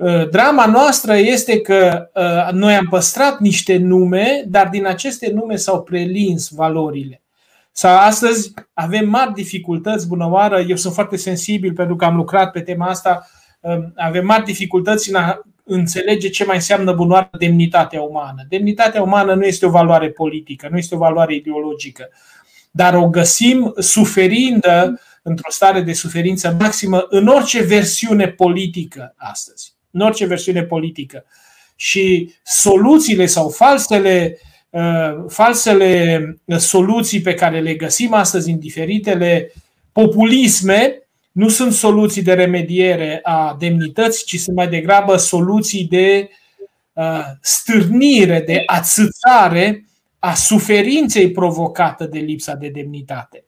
Uh, drama noastră este că uh, noi am păstrat niște nume, dar din aceste nume s-au prelins valorile. Sau astăzi avem mari dificultăți, bună oară, eu sunt foarte sensibil pentru că am lucrat pe tema asta, um, avem mari dificultăți în a înțelege ce mai înseamnă bunoară demnitatea umană. Demnitatea umană nu este o valoare politică, nu este o valoare ideologică, dar o găsim suferindă într-o stare de suferință maximă în orice versiune politică astăzi în orice versiune politică. Și soluțiile sau falsele, uh, falsele soluții pe care le găsim astăzi în diferitele populisme nu sunt soluții de remediere a demnității, ci sunt mai degrabă soluții de uh, stârnire, de ațățare a suferinței provocată de lipsa de demnitate.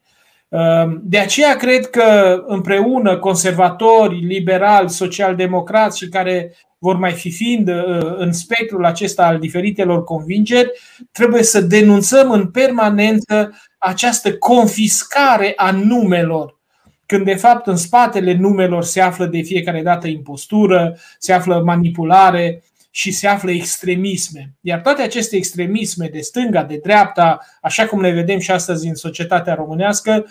Ehm, de aceea cred că împreună conservatori, liberali, socialdemocrați și care vor mai fi fiind uh, în spectrul acesta al diferitelor convingeri, trebuie să denunțăm în permanență această confiscare a numelor. Când de fapt în spatele numelor se află de fiecare dată impostură, se află manipulare și se află extremisme. Iar toate aceste extremisme de stânga, de dreapta, așa cum le vedem și astăzi în societatea românească,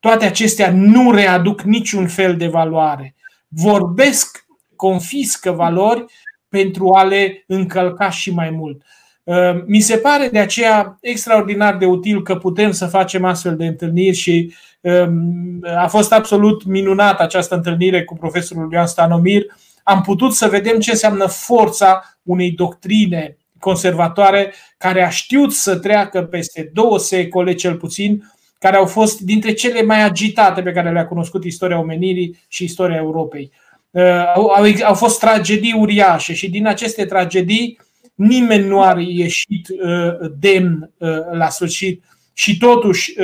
toate acestea nu readuc niciun fel de valoare. Vorbesc, confiscă valori pentru a le încălca și mai mult. Uh, mi se pare de aceea extraordinar de util că putem să facem astfel de întâlniri și um, a fost absolut minunată această întâlnire cu profesorul Ioan Stanomir. Am putut să vedem ce înseamnă forța unei doctrine conservatoare care a știut să treacă peste două secole cel puțin care au fost dintre cele mai agitate pe care le-a cunoscut istoria omenirii și istoria Europei. Uh, au, au fost tragedii uriașe și din aceste tragedii nimeni nu a ieșit uh, demn uh, la sfârșit și totuși,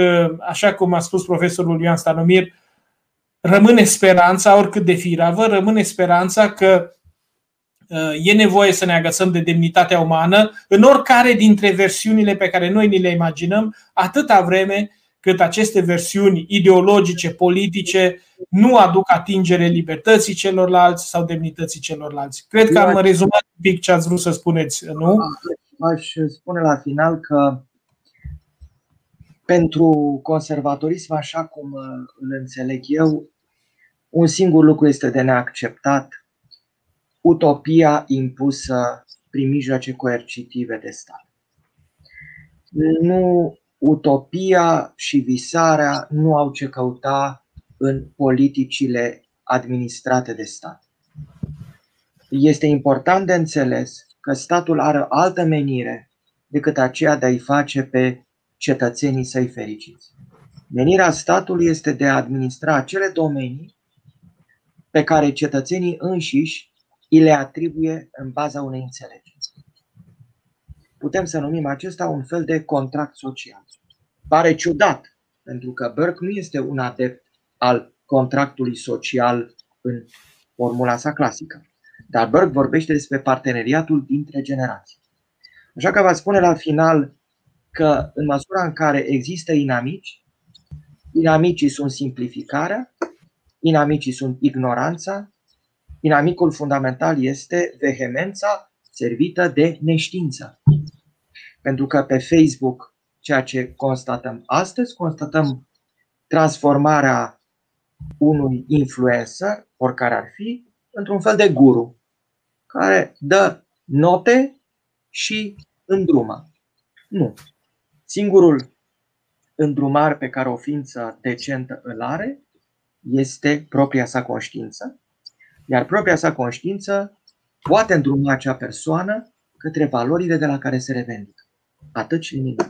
așa cum a spus profesorul Ioan Stanomir, rămâne speranța, oricât de firavă, rămâne speranța că e nevoie să ne agățăm de demnitatea umană în oricare dintre versiunile pe care noi ni le imaginăm, atâta vreme cât aceste versiuni ideologice, politice, nu aduc atingere libertății celorlalți sau demnității celorlalți. Cred că am rezumat un pic ce ați vrut să spuneți, nu? Aș spune la final că pentru conservatorism, așa cum îl înțeleg eu, un singur lucru este de neacceptat, utopia impusă prin mijloace coercitive de stat. Nu utopia și visarea nu au ce căuta în politicile administrate de stat. Este important de înțeles că statul are altă menire decât aceea de a-i face pe cetățenii săi fericiți. Menirea statului este de a administra acele domenii pe care cetățenii înșiși îi le atribuie în baza unei înțelegeri. Putem să numim acesta un fel de contract social. Pare ciudat, pentru că Burke nu este un adept al contractului social în formula sa clasică. Dar Burke vorbește despre parteneriatul dintre generații. Așa că va spune la final că în măsura în care există inamici, inamicii sunt simplificarea, inamicii sunt ignoranța, inamicul fundamental este vehemența servită de neștiință. Pentru că pe Facebook, ceea ce constatăm astăzi, constatăm transformarea unui influencer, oricare ar fi, într-un fel de guru, care dă note și îndrumă. Nu. Singurul îndrumar pe care o ființă decentă îl are este propria sa conștiință, iar propria sa conștiință poate îndruma acea persoană către valorile de la care se revendică. Atât și nimic.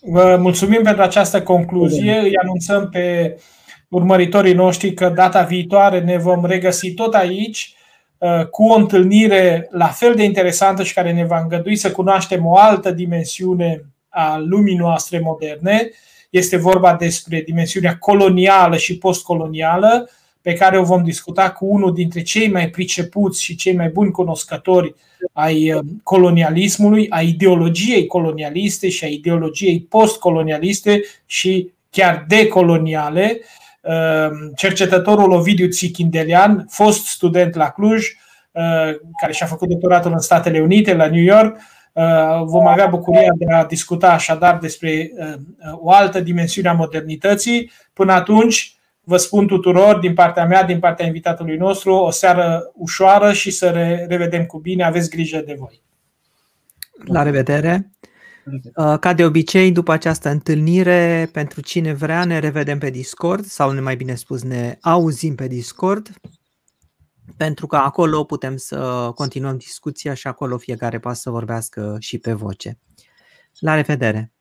Vă mulțumim pentru această concluzie. Îi anunțăm pe urmăritorii noștri că data viitoare ne vom regăsi tot aici uh, cu o întâlnire la fel de interesantă și care ne va îngădui să cunoaștem o altă dimensiune a lumii noastre moderne. Este vorba despre dimensiunea colonială și postcolonială, pe care o vom discuta cu unul dintre cei mai pricepuți și cei mai buni cunoscători ai uh, colonialismului, a ideologiei colonialiste și a ideologiei postcolonialiste și chiar decoloniale. Uh, cercetătorul Ovidiu Țichindelian, fost student la Cluj, uh, care și-a făcut doctoratul în Statele Unite, la New York, Vom avea bucuria de a discuta așadar despre o altă dimensiune a modernității. Până atunci, vă spun tuturor, din partea mea, din partea invitatului nostru, o seară ușoară și să revedem cu bine. Aveți grijă de voi. La revedere! Uh, ca de obicei, după această întâlnire, pentru cine vrea, ne revedem pe Discord sau, mai bine spus, ne auzim pe Discord, pentru că acolo putem să continuăm discuția și acolo fiecare poate să vorbească și pe voce. La revedere!